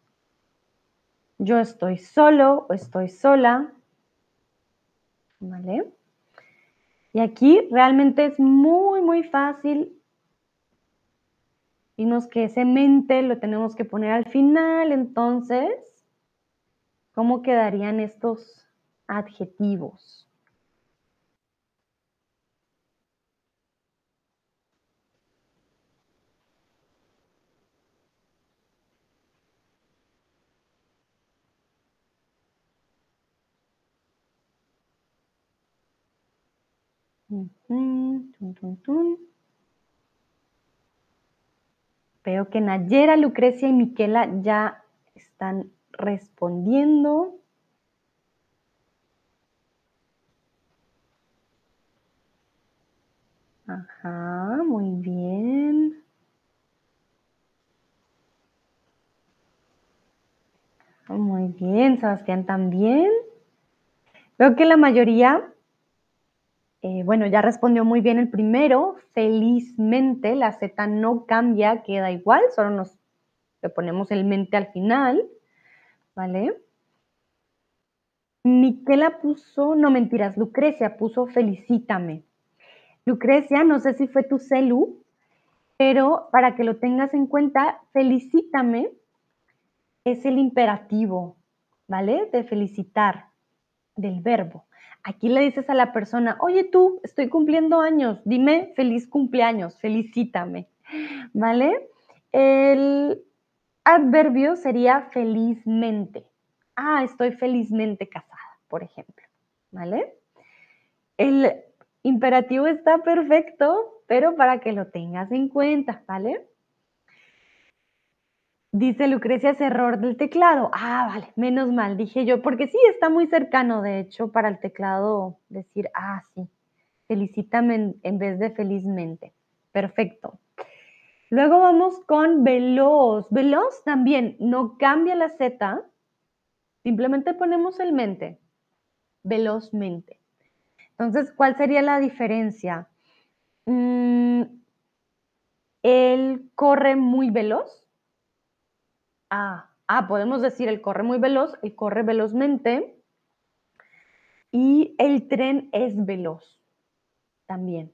Yo estoy solo o estoy sola. ¿Vale? Y aquí realmente es muy, muy fácil. Vimos que ese mente lo tenemos que poner al final, entonces ¿Cómo quedarían estos adjetivos? Veo que Nayera, Lucrecia y Miquela ya están respondiendo. Ajá, muy bien. Muy bien, Sebastián también. Veo que la mayoría Eh, bueno, ya respondió muy bien el primero. Felizmente la Z no cambia, queda igual, solo nos le ponemos el mente al final. ¿Vale? Miquela puso, no mentiras, Lucrecia puso felicítame. Lucrecia, no sé si fue tu celu, pero para que lo tengas en cuenta, felicítame es el imperativo, ¿vale? De felicitar, del verbo. Aquí le dices a la persona, oye tú, estoy cumpliendo años, dime feliz cumpleaños, felicítame, ¿vale? El adverbio sería felizmente. Ah, estoy felizmente casada, por ejemplo, ¿vale? El imperativo está perfecto, pero para que lo tengas en cuenta, ¿vale? Dice Lucrecia, es error del teclado. Ah, vale, menos mal, dije yo, porque sí, está muy cercano, de hecho, para el teclado decir, ah, sí, felicítame en, vez de felizmente. Perfecto. Luego vamos con veloz. Veloz también no cambia la Z, simplemente ponemos el mente. Velozmente. Entonces, ¿cuál sería la diferencia? Mm, él corre muy veloz. Ah, ah, podemos decir el corre muy veloz, el corre velozmente. Y el tren es veloz también.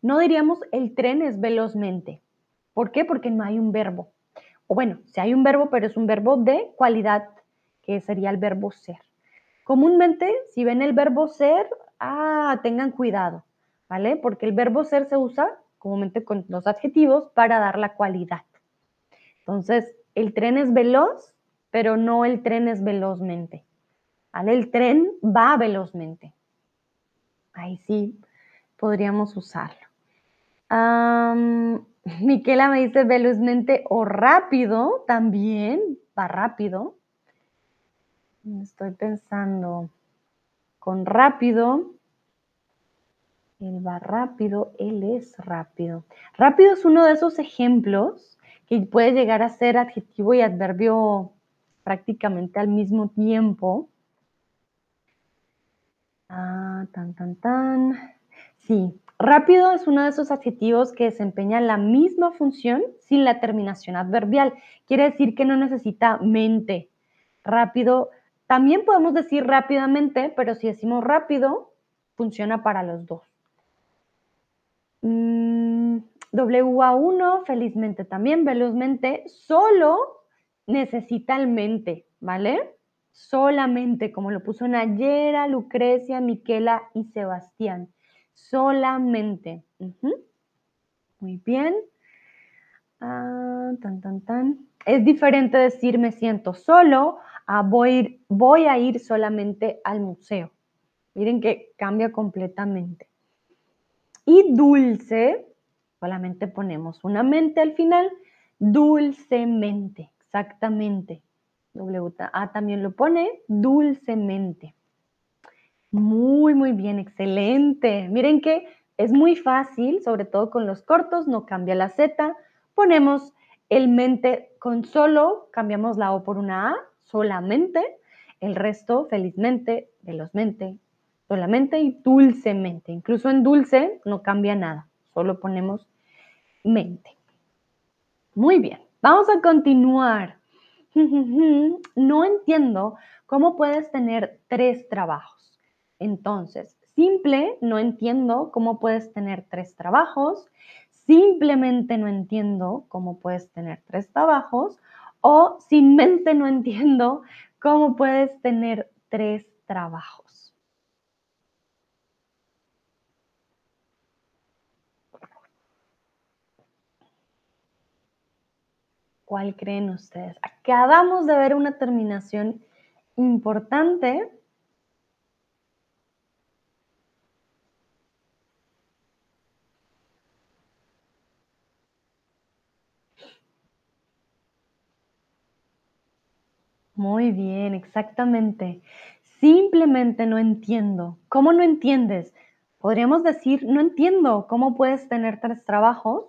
No diríamos el tren es velozmente. ¿Por qué? Porque no hay un verbo. O bueno, si hay un verbo, pero es un verbo de cualidad, que sería el verbo ser. Comúnmente, si ven el verbo ser, ah, tengan cuidado, ¿vale? Porque el verbo ser se usa comúnmente con los adjetivos para dar la cualidad. Entonces, el tren es veloz, pero no el tren es velozmente. ¿Vale? El tren va velozmente. Ahí sí podríamos usarlo. Miquela me dice velozmente o rápido también, va rápido. Estoy pensando con rápido. Él va rápido, él es rápido. Rápido es uno de esos ejemplos que puede llegar a ser adjetivo y adverbio prácticamente al mismo tiempo. Ah, tan, tan, tan. Sí, Rápido es uno de esos adjetivos que desempeña la misma función sin la terminación adverbial. Quiere decir que no necesita mente. Rápido, también podemos decir rápidamente, pero si decimos rápido, funciona para los dos. Mm, WA1, felizmente también, velozmente, solo necesita el mente, ¿vale? Solamente, como lo puso Nayera, Lucrecia, Miquela y Sebastián solamente. Muy bien. Ah, tan, tan, tan. Es diferente decir me siento solo a voy, voy a ir solamente al museo. Miren que cambia completamente. Y dulce, solamente ponemos una mente al final, dulcemente, exactamente. W A también lo pone dulcemente. Muy, muy bien, excelente. Miren que es muy fácil, sobre todo con los cortos, no cambia la Z. Ponemos el mente con solo, cambiamos la O por una A, solamente. El resto, felizmente, velozmente, solamente y dulcemente. Incluso en dulce no cambia nada, solo ponemos mente. Muy bien, vamos a continuar. <laughs> No entiendo cómo puedes tener tres trabajos. Entonces, simple, no entiendo cómo puedes tener tres trabajos, simplemente no entiendo cómo puedes tener tres trabajos o sin mente no entiendo cómo puedes tener tres trabajos. ¿Cuál creen ustedes? Acabamos de ver una terminación importante Muy bien, exactamente. Simplemente no entiendo. ¿Cómo no entiendes? Podríamos decir, no entiendo cómo puedes tener tres trabajos.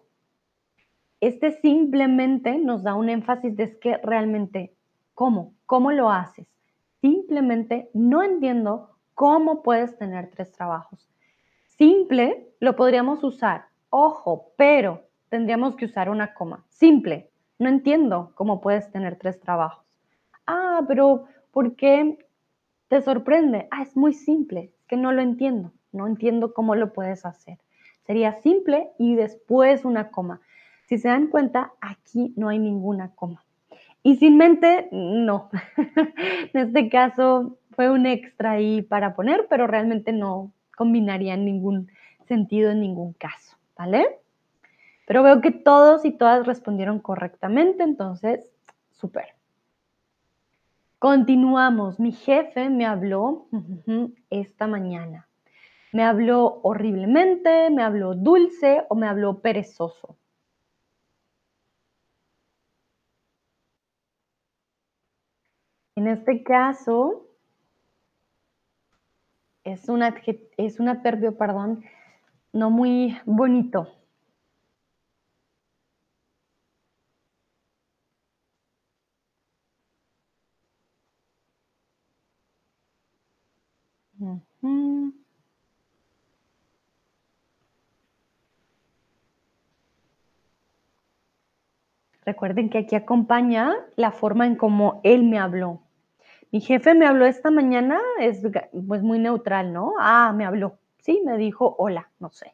Este simplemente nos da un énfasis de que realmente, ¿cómo? ¿Cómo lo haces? Simplemente no entiendo cómo puedes tener tres trabajos. Simple lo podríamos usar, ojo, pero tendríamos que usar una coma. Simple, no entiendo cómo puedes tener tres trabajos. Ah, pero ¿por qué te sorprende? Ah, es muy simple, que no lo entiendo, no entiendo cómo lo puedes hacer. Sería simple y después una coma. Si se dan cuenta, aquí no hay ninguna coma. Y sin mente, no. <laughs> en este caso fue un extra ahí para poner, pero realmente no combinaría en ningún sentido en ningún caso, ¿vale? Pero veo que todos y todas respondieron correctamente, entonces, súper. Continuamos. Mi jefe me habló esta mañana. ¿Me habló horriblemente, me habló dulce o me habló perezoso? En este caso, es un, es adverbio, perdón, no muy bonito. Recuerden que aquí acompaña la forma en cómo él me habló. Mi jefe me habló esta mañana, es pues muy neutral, ¿no? Ah, me habló, sí, me dijo hola, no sé.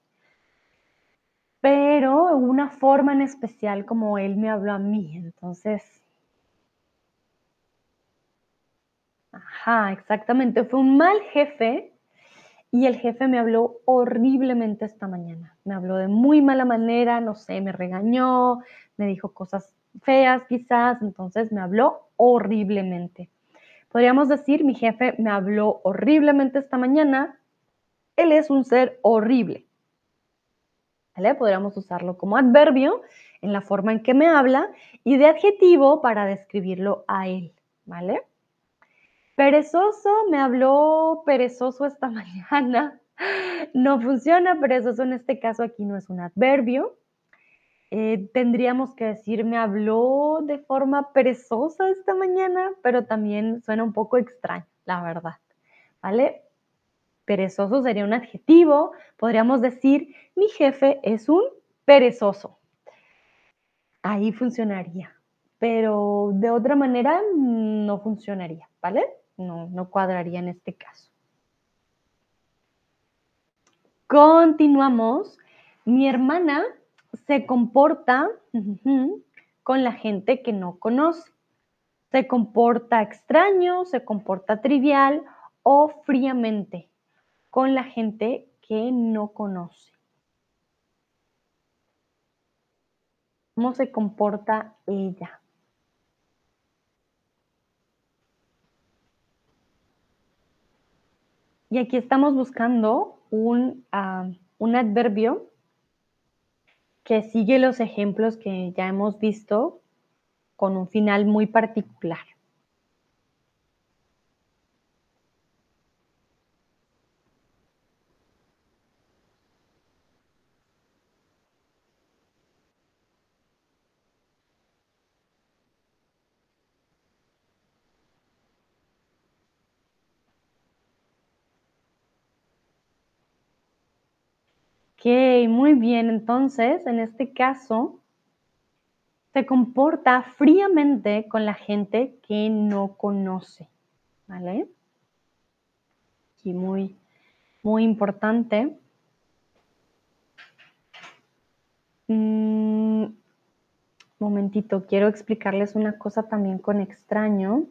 Pero una forma en especial como él me habló a mí, entonces... Ajá, exactamente, fue un mal jefe y el jefe me habló horriblemente esta mañana. Me habló de muy mala manera, no sé, me regañó, me dijo cosas feas quizás, entonces me habló horriblemente. Podríamos decir, mi jefe me habló horriblemente esta mañana, él es un ser horrible. ¿Vale? Podríamos usarlo como adverbio en la forma en que me habla y de adjetivo para describirlo a él, ¿vale? Perezoso, me habló perezoso esta <laughs> mañana. No funciona, perezoso en este caso aquí no es un adverbio. Eh, tendríamos que decir, me habló de forma perezosa esta mañana, pero también suena un poco extraño, la verdad. ¿Vale? Perezoso sería un adjetivo. Podríamos decir, mi jefe es un perezoso. Ahí funcionaría, pero de otra manera no funcionaría, ¿vale? No, no cuadraría en este caso. Continuamos. Mi hermana se comporta con la gente que no conoce. Se comporta extraño, se comporta trivial o fríamente con la gente que no conoce. ¿Cómo se comporta ella? Y aquí estamos buscando un, ah, un adverbio que sigue los ejemplos que ya hemos visto con un final muy particular. Muy bien. Entonces, en este caso, se comporta fríamente con la gente que no conoce. ¿Vale? Aquí muy, muy importante. Mm, momentito, quiero explicarles una cosa también con extraño.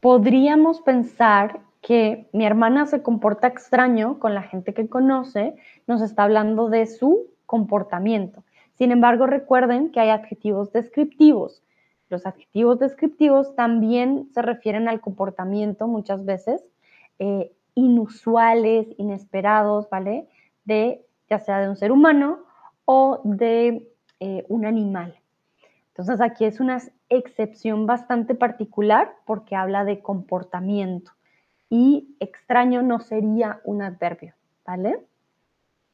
Podríamos pensar que mi hermana se comporta extraño con la gente que conoce, nos está hablando de su comportamiento. Sin embargo, recuerden que hay adjetivos descriptivos. Los adjetivos descriptivos también se refieren al comportamiento muchas veces eh, inusuales, inesperados, ¿vale? De ya sea de un ser humano o de eh, un animal. Entonces aquí es una excepción bastante particular porque habla de comportamiento y extraño no sería un adverbio, ¿vale?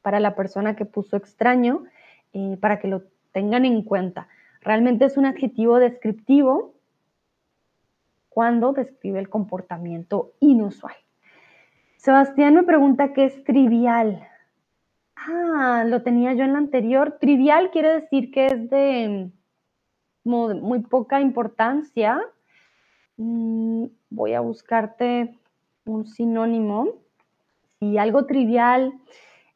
Para la persona que puso extraño, eh, para que lo tengan en cuenta. Realmente es un adjetivo descriptivo cuando describe el comportamiento inusual. Sebastián me pregunta qué es trivial. Ah, lo tenía yo en la anterior. Trivial quiere decir que es de muy poca importancia. Mm, voy a buscarte un sinónimo. Si algo trivial,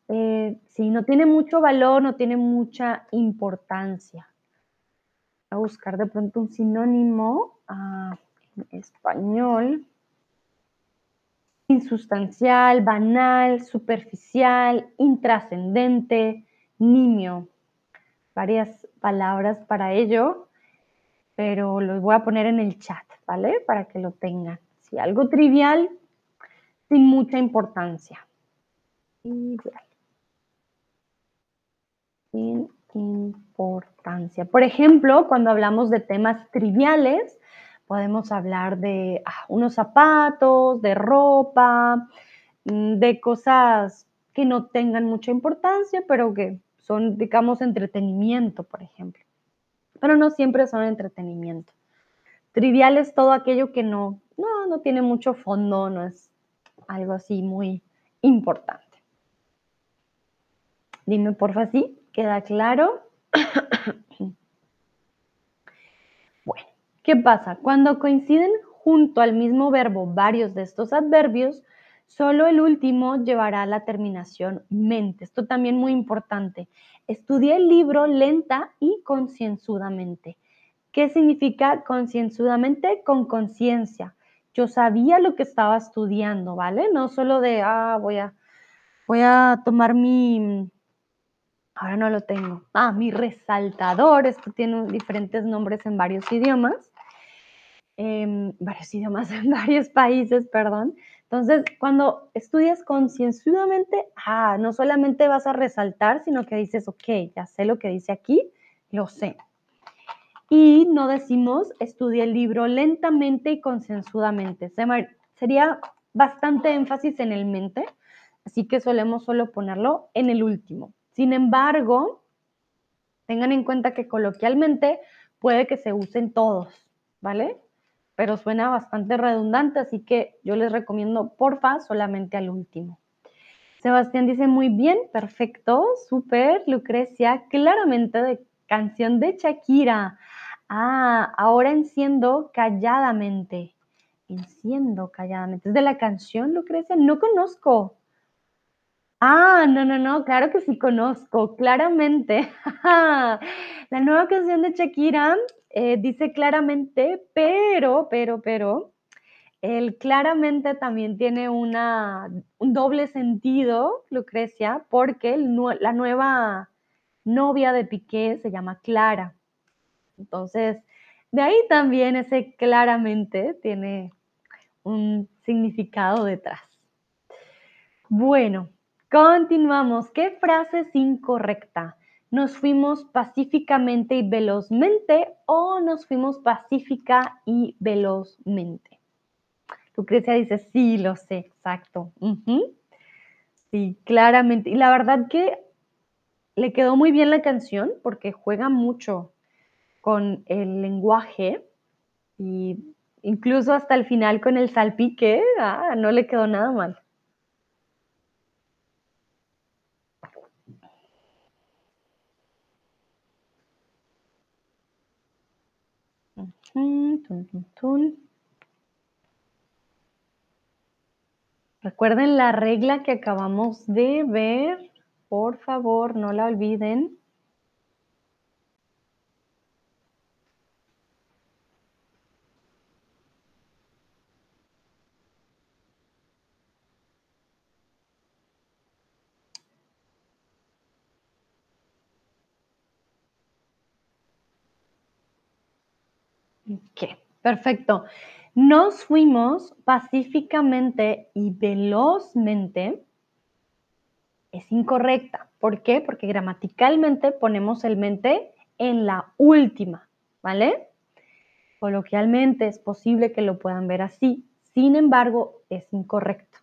eh, si no tiene mucho valor, no tiene mucha importancia. Voy a buscar de pronto un sinónimo ah, en español insustancial, banal, superficial, intrascendente, nimio. Varias palabras para ello, pero los voy a poner en el chat, ¿vale? Para que lo tengan. Si algo trivial, sin mucha importancia. Sin importancia. Por ejemplo, cuando hablamos de temas triviales, Podemos hablar de ah, unos zapatos, de ropa, mm, de cosas que no tengan mucha importancia, pero que son, digamos, entretenimiento, por ejemplo. Pero no siempre son entretenimiento. Trivial es todo aquello que no, no, no tiene mucho fondo, no es algo así muy importante. Dime, porfa, ¿sí? ¿Queda claro? <coughs> ¿Qué pasa? Cuando coinciden junto al mismo verbo varios de estos adverbios, solo el último llevará la terminación mente. Esto también muy importante. Estudié el libro lenta y concienzudamente. ¿Qué significa concienzudamente? Con conciencia. Yo sabía lo que estaba estudiando, ¿vale? No solo de, ah, voy a, voy a tomar mi, ahora no lo tengo, ah, mi resaltador, esto tiene diferentes nombres en varios idiomas en varios idiomas, en <laughs> varios países, perdón. Entonces, cuando estudias concienzudamente, ah, no solamente vas a resaltar, sino que dices, ok, ya sé lo que dice aquí, lo sé. Y no decimos, estudia el libro lentamente y concienzudamente. Sería bastante énfasis en el mente, así que solemos solo ponerlo en el último. Sin embargo, tengan en cuenta que coloquialmente puede que se usen todos, ¿vale? pero suena bastante redundante, así que yo les recomiendo, porfa, solamente al último. Sebastián dice muy bien, perfecto, súper, Lucrecia, claramente de canción de Shakira. Ah, ahora enciendo calladamente. Enciendo calladamente. ¿Es de la canción, Lucrecia? No conozco. Ah, no, no, no, claro que sí conozco, claramente. <laughs> la nueva canción de Shakira eh, dice claramente, pero, pero, pero, el claramente también tiene una, un doble sentido, Lucrecia, porque la nueva novia de Piqué se llama Clara. Entonces, de ahí también ese claramente tiene un significado detrás. Bueno, continuamos. ¿Qué frase es incorrecta? nos fuimos pacíficamente y velozmente o nos fuimos pacífica y velozmente. Lucrecia dice, sí, lo sé, exacto. Sí, claramente. Y la verdad que le quedó muy bien la canción porque juega mucho con el lenguaje y incluso hasta el final con el salpique, ah, no le quedó nada mal. Recuerden la regla que acabamos de ver. Por favor, no la olviden. Ok, perfecto. Nos fuimos pacíficamente y velozmente. Es incorrecta. ¿Por qué? Porque gramaticalmente ponemos el mente en la última, ¿vale? Coloquialmente es posible que lo puedan ver así. Sin embargo, es incorrecto.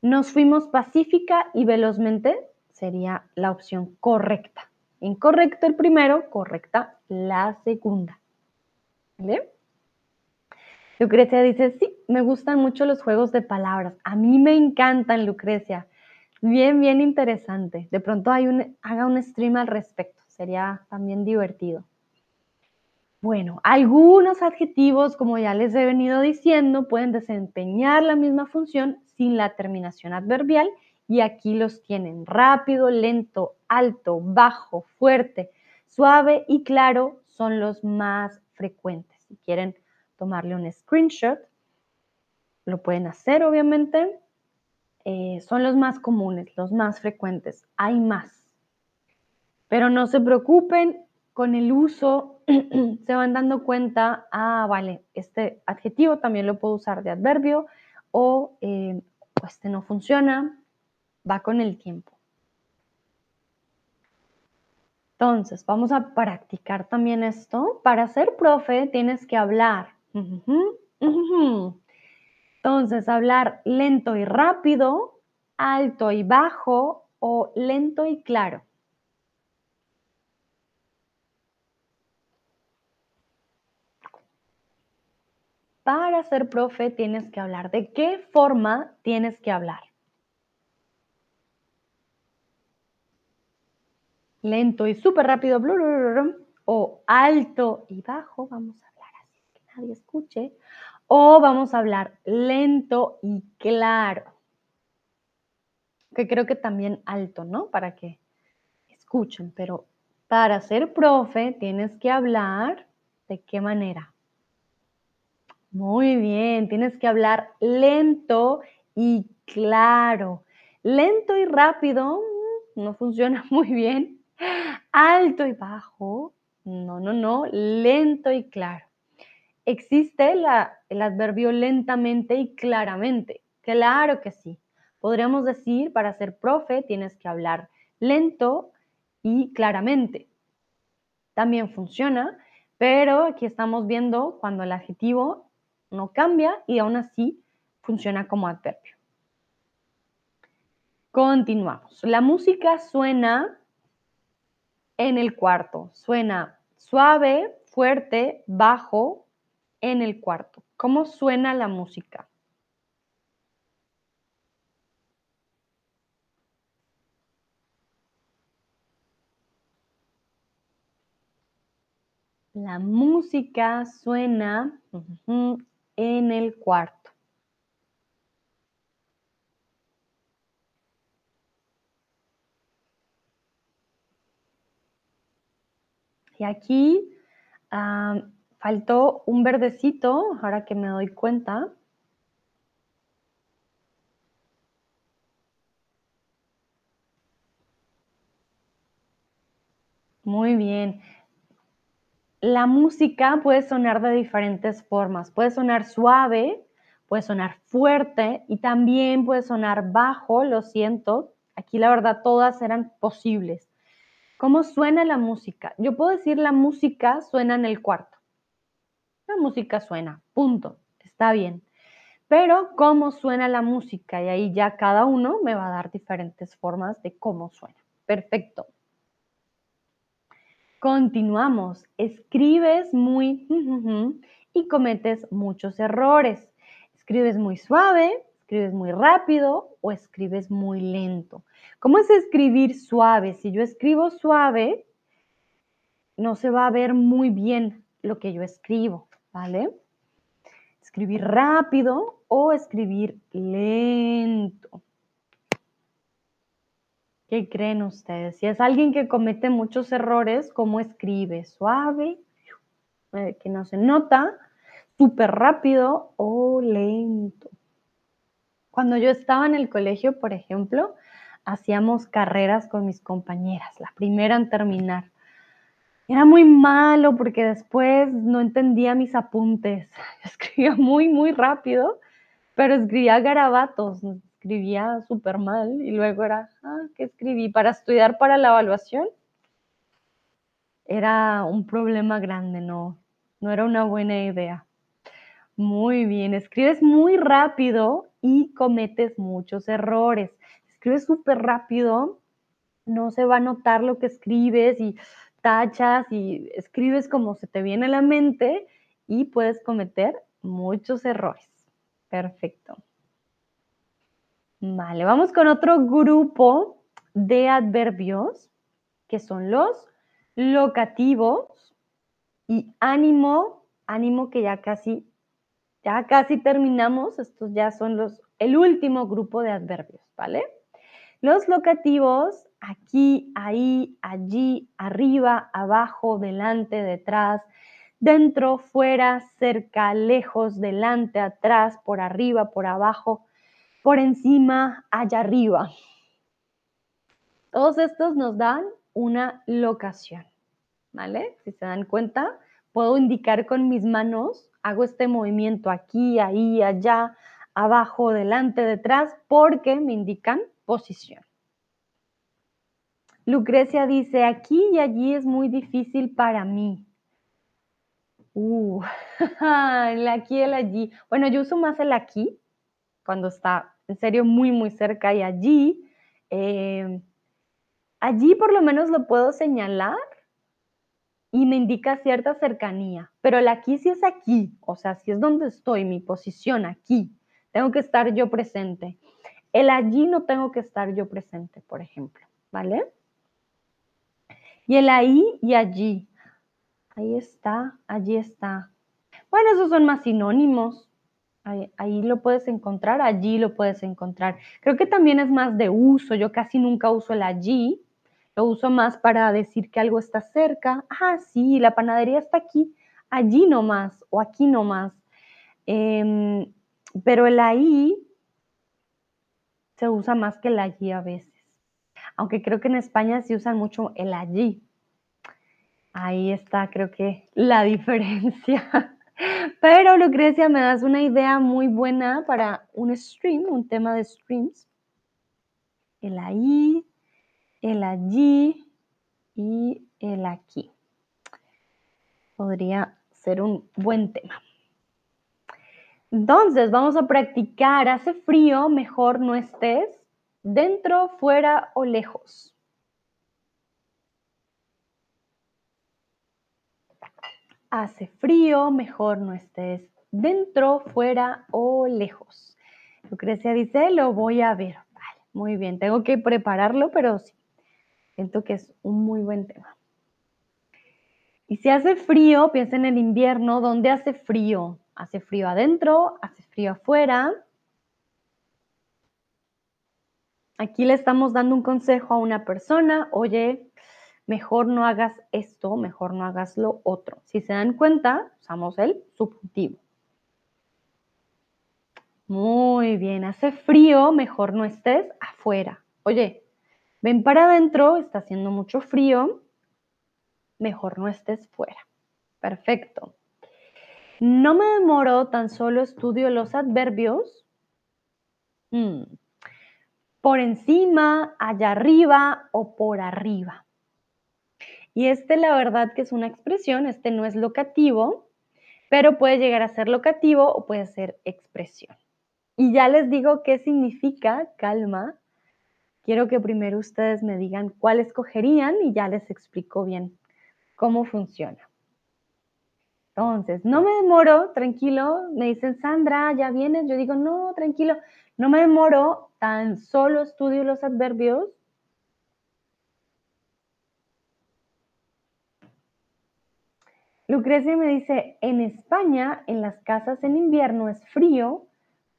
Nos fuimos pacífica y velozmente sería la opción correcta. Incorrecto el primero, correcta la segunda. Lucrecia dice, sí, me gustan mucho los juegos de palabras. A mí me encantan, Lucrecia. Bien, bien interesante. De pronto hay un, haga un stream al respecto. Sería también divertido. Bueno, algunos adjetivos, como ya les he venido diciendo, pueden desempeñar la misma función sin la terminación adverbial y aquí los tienen rápido, lento, alto, bajo, fuerte, suave y claro son los más frecuentes. Si quieren tomarle un screenshot, lo pueden hacer obviamente. Eh, son los más comunes, los más frecuentes. Hay más. Pero no se preocupen, con el uso <clears throat> se van dando cuenta, ah, vale, este adjetivo también lo puedo usar de adverbio o eh, este no funciona, va con el tiempo. Entonces, vamos a practicar también esto. Para ser profe tienes que hablar. Entonces, hablar lento y rápido, alto y bajo o lento y claro. Para ser profe tienes que hablar. ¿De qué forma tienes que hablar? lento y súper rápido, o alto y bajo, vamos a que nadie escuche, o vamos a hablar lento y claro, que creo que también alto, ¿no? Para que escuchen, pero para ser profe tienes que hablar de qué manera. Muy bien, tienes que hablar lento y claro. Lento y rápido mm, no funciona <laughs> muy bien alto y bajo. No, no, no, lento y claro. ¿Existe el adverbio lentamente y claramente? Claro que sí. Podríamos decir, para ser profe tienes que hablar lento y claramente. También funciona, pero aquí estamos viendo cuando el adjetivo no cambia y aún así funciona como adverbio. Continuamos. La música suena en el cuarto. Suena suave, fuerte, bajo en el cuarto. ¿Cómo suena la música? La música suena en el cuarto. Y aquí faltó un verdecito, ahora que me doy cuenta. Muy bien. La música puede sonar de diferentes formas. Puede sonar suave, puede sonar fuerte y también puede sonar bajo, lo siento. Aquí la verdad todas eran posibles. ¿Cómo suena la música? Yo puedo decir la música suena en el cuarto. La música suena, punto. Está bien. Pero ¿cómo suena la música? Y ahí ya cada uno me va a dar diferentes formas de cómo suena. Perfecto. Continuamos. Escribes muy y cometes muchos errores. Escribes muy suave, escribes muy rápido o escribes muy lento. ¿Cómo es escribir suave? Si yo escribo suave, no se va a ver muy bien lo que yo escribo, ¿vale? Escribir rápido o escribir lento. ¿Qué creen ustedes? Si es alguien que comete muchos errores, ¿cómo escribe? Suave, eh, que no se nota, súper rápido o lento. Cuando yo estaba en el colegio, por ejemplo, hacíamos carreras con mis compañeras, la primera en terminar. Era muy malo porque después no entendía mis apuntes. <laughs> Escribía muy, muy rápido, pero escribía garabatos, escribía súper mal y luego era, ah, ¿qué escribí? Para estudiar para la evaluación. Era un problema grande, no, no era una buena idea. Muy bien, escribes muy rápido y cometes muchos errores. Escribes súper rápido, no se va a notar lo que escribes y tachas y escribes como se te viene a la mente y puedes cometer muchos errores. Perfecto. Vale, vamos con otro grupo de adverbios que son los locativos y ánimo, ánimo que ya casi, ya casi terminamos, estos ya son los, el último grupo de adverbios, ¿vale? Los locativos, aquí, ahí, allí, arriba, abajo, delante, detrás, dentro, fuera, cerca, lejos, delante, atrás, por arriba, por abajo, por encima, allá arriba. Todos estos nos dan una locación, ¿vale? Si se dan cuenta, puedo indicar con mis manos, hago este movimiento aquí, ahí, allá, abajo, delante, detrás, porque me indican posición. Lucrecia dice, aquí y allí es muy difícil para mí. Uh, <laughs> el aquí y el allí. Bueno, yo uso más el aquí, cuando está en serio muy, muy cerca y allí. Eh, allí por lo menos lo puedo señalar y me indica cierta cercanía, pero el aquí sí es aquí, o sea, si es donde estoy, mi posición aquí, tengo que estar yo presente. El allí no tengo que estar yo presente, por ejemplo, ¿vale? Y el ahí y allí. Ahí está, allí está. Bueno, esos son más sinónimos. Ahí, lo puedes encontrar, allí lo puedes encontrar. Creo que también es más de uso. Yo casi nunca uso el allí. Lo uso más para decir que algo está cerca. Ah, sí, la panadería está aquí. Allí nomás o aquí nomás. Eh, pero el ahí se usa más que el allí a veces. Aunque creo que en España se usa mucho el allí. Ahí está, creo que la <laughs> diferencia. Pero Lucrecia, me das una idea muy buena para un stream, un tema de streams. El ahí, el allí y el aquí. Podría ser un buen tema. Entonces, vamos a practicar. Hace frío, mejor no estés dentro, fuera o lejos. hace frío, mejor no estés dentro, fuera o lejos. Lucrecia dice, lo voy a ver. Muy bien, tengo que prepararlo, pero sí, siento que es un muy buen tema. Y si hace frío, piensa en el invierno, ¿dónde hace frío? ¿Hace frío adentro? ¿Hace frío afuera? Aquí le estamos dando un consejo a una persona, oye, mejor no hagas esto, mejor no hagas lo otro. Si se dan cuenta, usamos el subjuntivo. Muy bien, hace frío, mejor no estés afuera. Oye, ven para adentro, está haciendo mucho frío, mejor no estés fuera. Perfecto. No me demoro, tan solo estudio los adverbios. Mm. Por encima, allá arriba o por arriba. Y este, la verdad que es una expresión, este no es locativo, pero puede llegar a ser locativo o puede ser expresión. Y ya les digo qué significa calma. Quiero que primero ustedes me digan cuál escogerían y ya les explico bien cómo funciona. Entonces, no me demoro, tranquilo, me dicen, Sandra, ya vienes, yo digo, no, tranquilo, no me demoro, tan solo estudio los adverbios Lucrecia me dice, en España, en las casas en invierno es frío,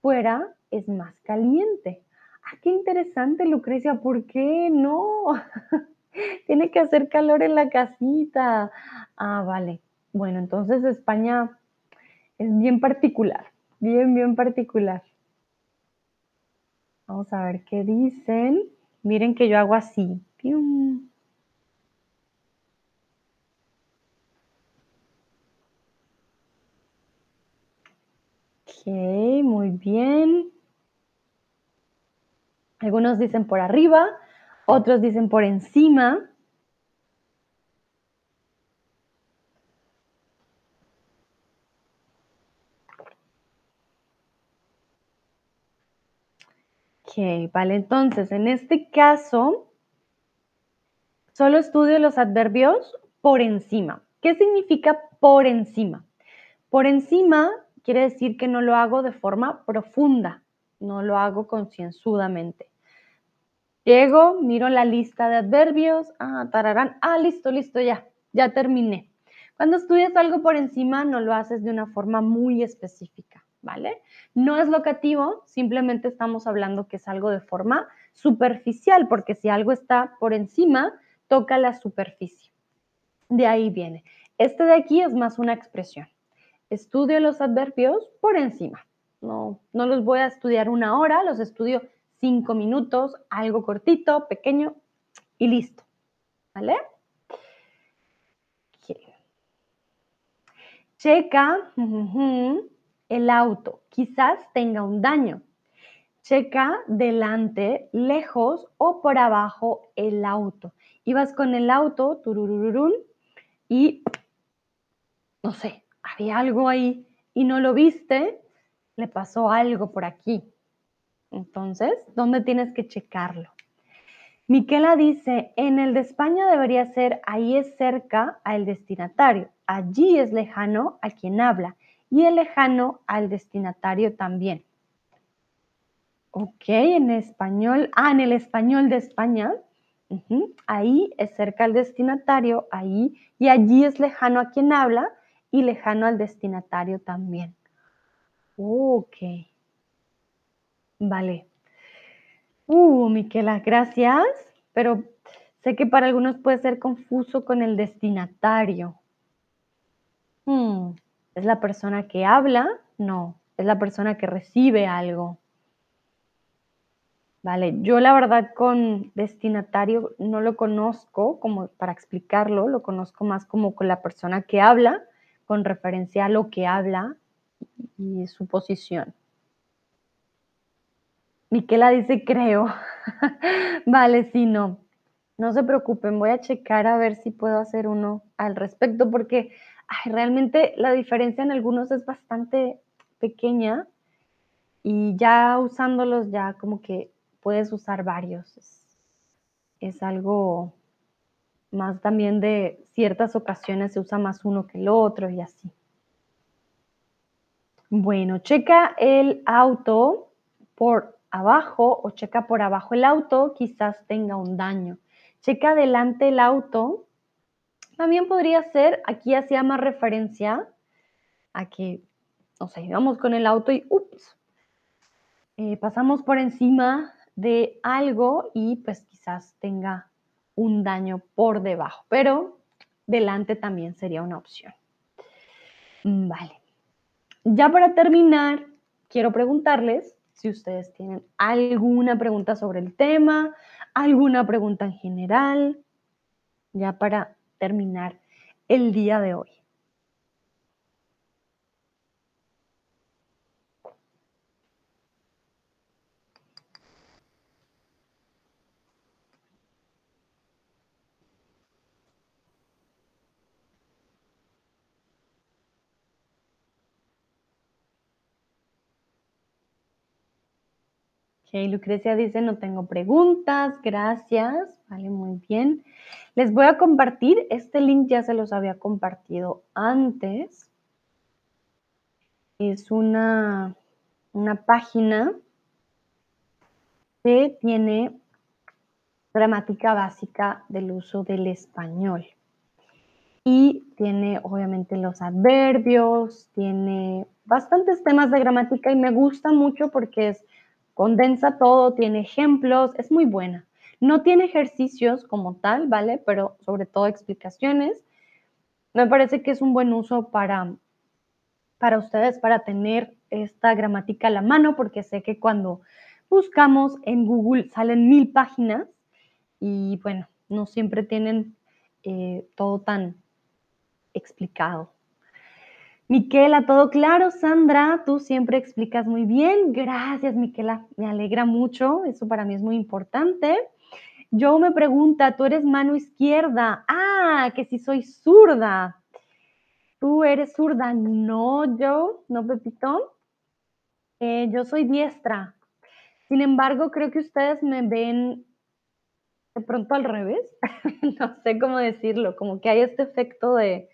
fuera es más caliente. Ah, qué interesante, Lucrecia, ¿por qué no? <laughs> Tiene que hacer calor en la casita. Ah, vale. Bueno, entonces España es bien particular, bien, bien particular. Vamos a ver qué dicen. Miren que yo hago así. Ok, muy bien. Algunos dicen por arriba, otros dicen por encima. Ok, vale, entonces en este caso solo estudio los adverbios por encima. ¿Qué significa por encima? Por encima quiere decir que no lo hago de forma profunda, no lo hago concienzudamente. Llego, miro la lista de adverbios, ah, tararán, ah, listo, listo, ya, ya terminé. Cuando estudias algo por encima, no lo haces de una forma muy específica, ¿vale? No es locativo, simplemente estamos hablando que es algo de forma superficial, porque si algo está por encima, toca la superficie. De ahí viene. Este de aquí es más una expresión. Estudio los adverbios por encima. No, no los voy a estudiar una hora, los estudio cinco minutos, algo cortito, pequeño y listo. ¿Vale? Checa el auto. Quizás tenga un daño. Checa delante, lejos o por abajo el auto. Ibas con el auto, tururururún, y no sé, había algo ahí y no lo viste, le pasó algo por aquí. Entonces, ¿dónde tienes que checarlo? Miquela dice, en el de España debería ser ahí es cerca al destinatario, allí es lejano a quien habla y el lejano al destinatario también. Ok, en español, ah, en el español de España, ahí es cerca al destinatario, ahí, y allí es lejano a quien habla y lejano al destinatario también. Ok. Vale. Uh, Miquela, gracias, pero sé que para algunos puede ser confuso con el destinatario. Hmm, ¿Es la persona que habla? No, es la persona que recibe algo. Vale, yo la verdad con destinatario no lo conozco como para explicarlo, lo conozco más como con la persona que habla, con referencia a lo que habla y su posición. Miquela dice creo. <laughs> vale, sí, no. No se preocupen, voy a checar a ver si puedo hacer uno al respecto porque realmente la diferencia en algunos es bastante pequeña y ya usándolos ya como que puedes usar varios. Es, algo más también de ciertas ocasiones se usa más uno que el otro y así. Bueno, checa el auto por abajo o checa por abajo el auto, quizás tenga un daño. Checa adelante el auto. También podría ser, aquí hacía más referencia a que nos ayudamos con el auto y ups, eh, pasamos por encima de algo y pues quizás tenga un daño por debajo, pero delante también sería una opción. Mm, vale. Ya para terminar, quiero preguntarles si ustedes tienen alguna pregunta sobre el tema, alguna pregunta en general, ya para terminar el día de hoy. Lucrecia dice, no tengo preguntas, gracias. Vale, muy bien. Les voy a compartir, este link ya se los había compartido antes. Es una, una página que tiene gramática básica del uso del español. Y tiene obviamente los adverbios, tiene bastantes temas de gramática y me gusta mucho porque es condensa todo, tiene ejemplos, es muy buena. No tiene ejercicios como tal, ¿vale? Pero sobre todo explicaciones. Me parece que es un buen uso para, para ustedes, para tener esta gramática a la mano, porque sé que cuando buscamos en Google salen mil páginas y bueno, no siempre tienen eh, todo tan explicado. Miquela, todo claro. Sandra, tú siempre explicas muy bien. Gracias, Miquela. Me alegra mucho. Eso para mí es muy importante. Yo me pregunta, ¿tú eres mano izquierda? Ah, que si soy zurda. ¿Tú eres zurda? No, yo, no, Pepito. Eh, yo soy diestra. Sin embargo, creo que ustedes me ven de pronto al revés. <laughs> no sé cómo decirlo, como que hay este efecto de,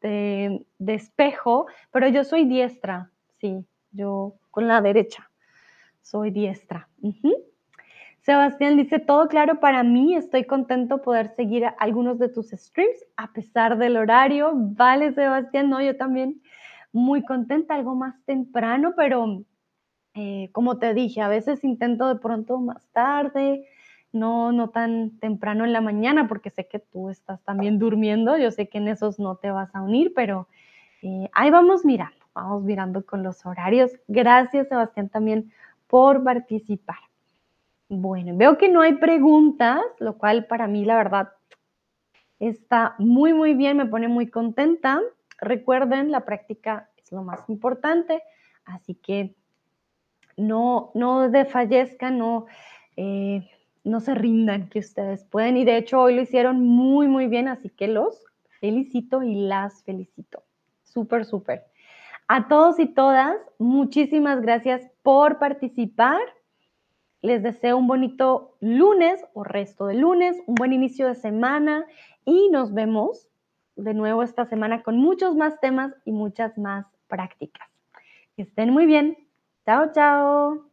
de, espejo, pero yo soy diestra, Sí, yo con la derecha. Soy diestra. Sebastián dice, todo claro para mí, estoy contento poder seguir algunos de tus streams a pesar del horario. Vale, Sebastián, no, yo también muy contenta, algo más temprano, pero eh, como te dije, a veces intento de pronto más tarde, no, no tan temprano en la mañana, porque sé que tú estás también durmiendo, yo sé que en esos no te vas a unir, pero eh, ahí vamos mirando, vamos mirando con los horarios. Gracias, Sebastián, también por participar. Bueno, veo que no hay preguntas, lo cual para mí la verdad está muy, muy bien, me pone muy contenta. Recuerden, la práctica es lo más importante, así que no, no desfallezcan, no, eh, no se rindan, que ustedes pueden. Y de hecho hoy lo hicieron muy, muy bien, así que los felicito y las felicito. Súper, súper. A todos y todas, muchísimas gracias por participar. Les deseo un bonito lunes o resto de lunes, un buen inicio de semana y nos vemos de nuevo esta semana con muchos más temas y muchas más prácticas. Que estén muy bien. Chao, chao.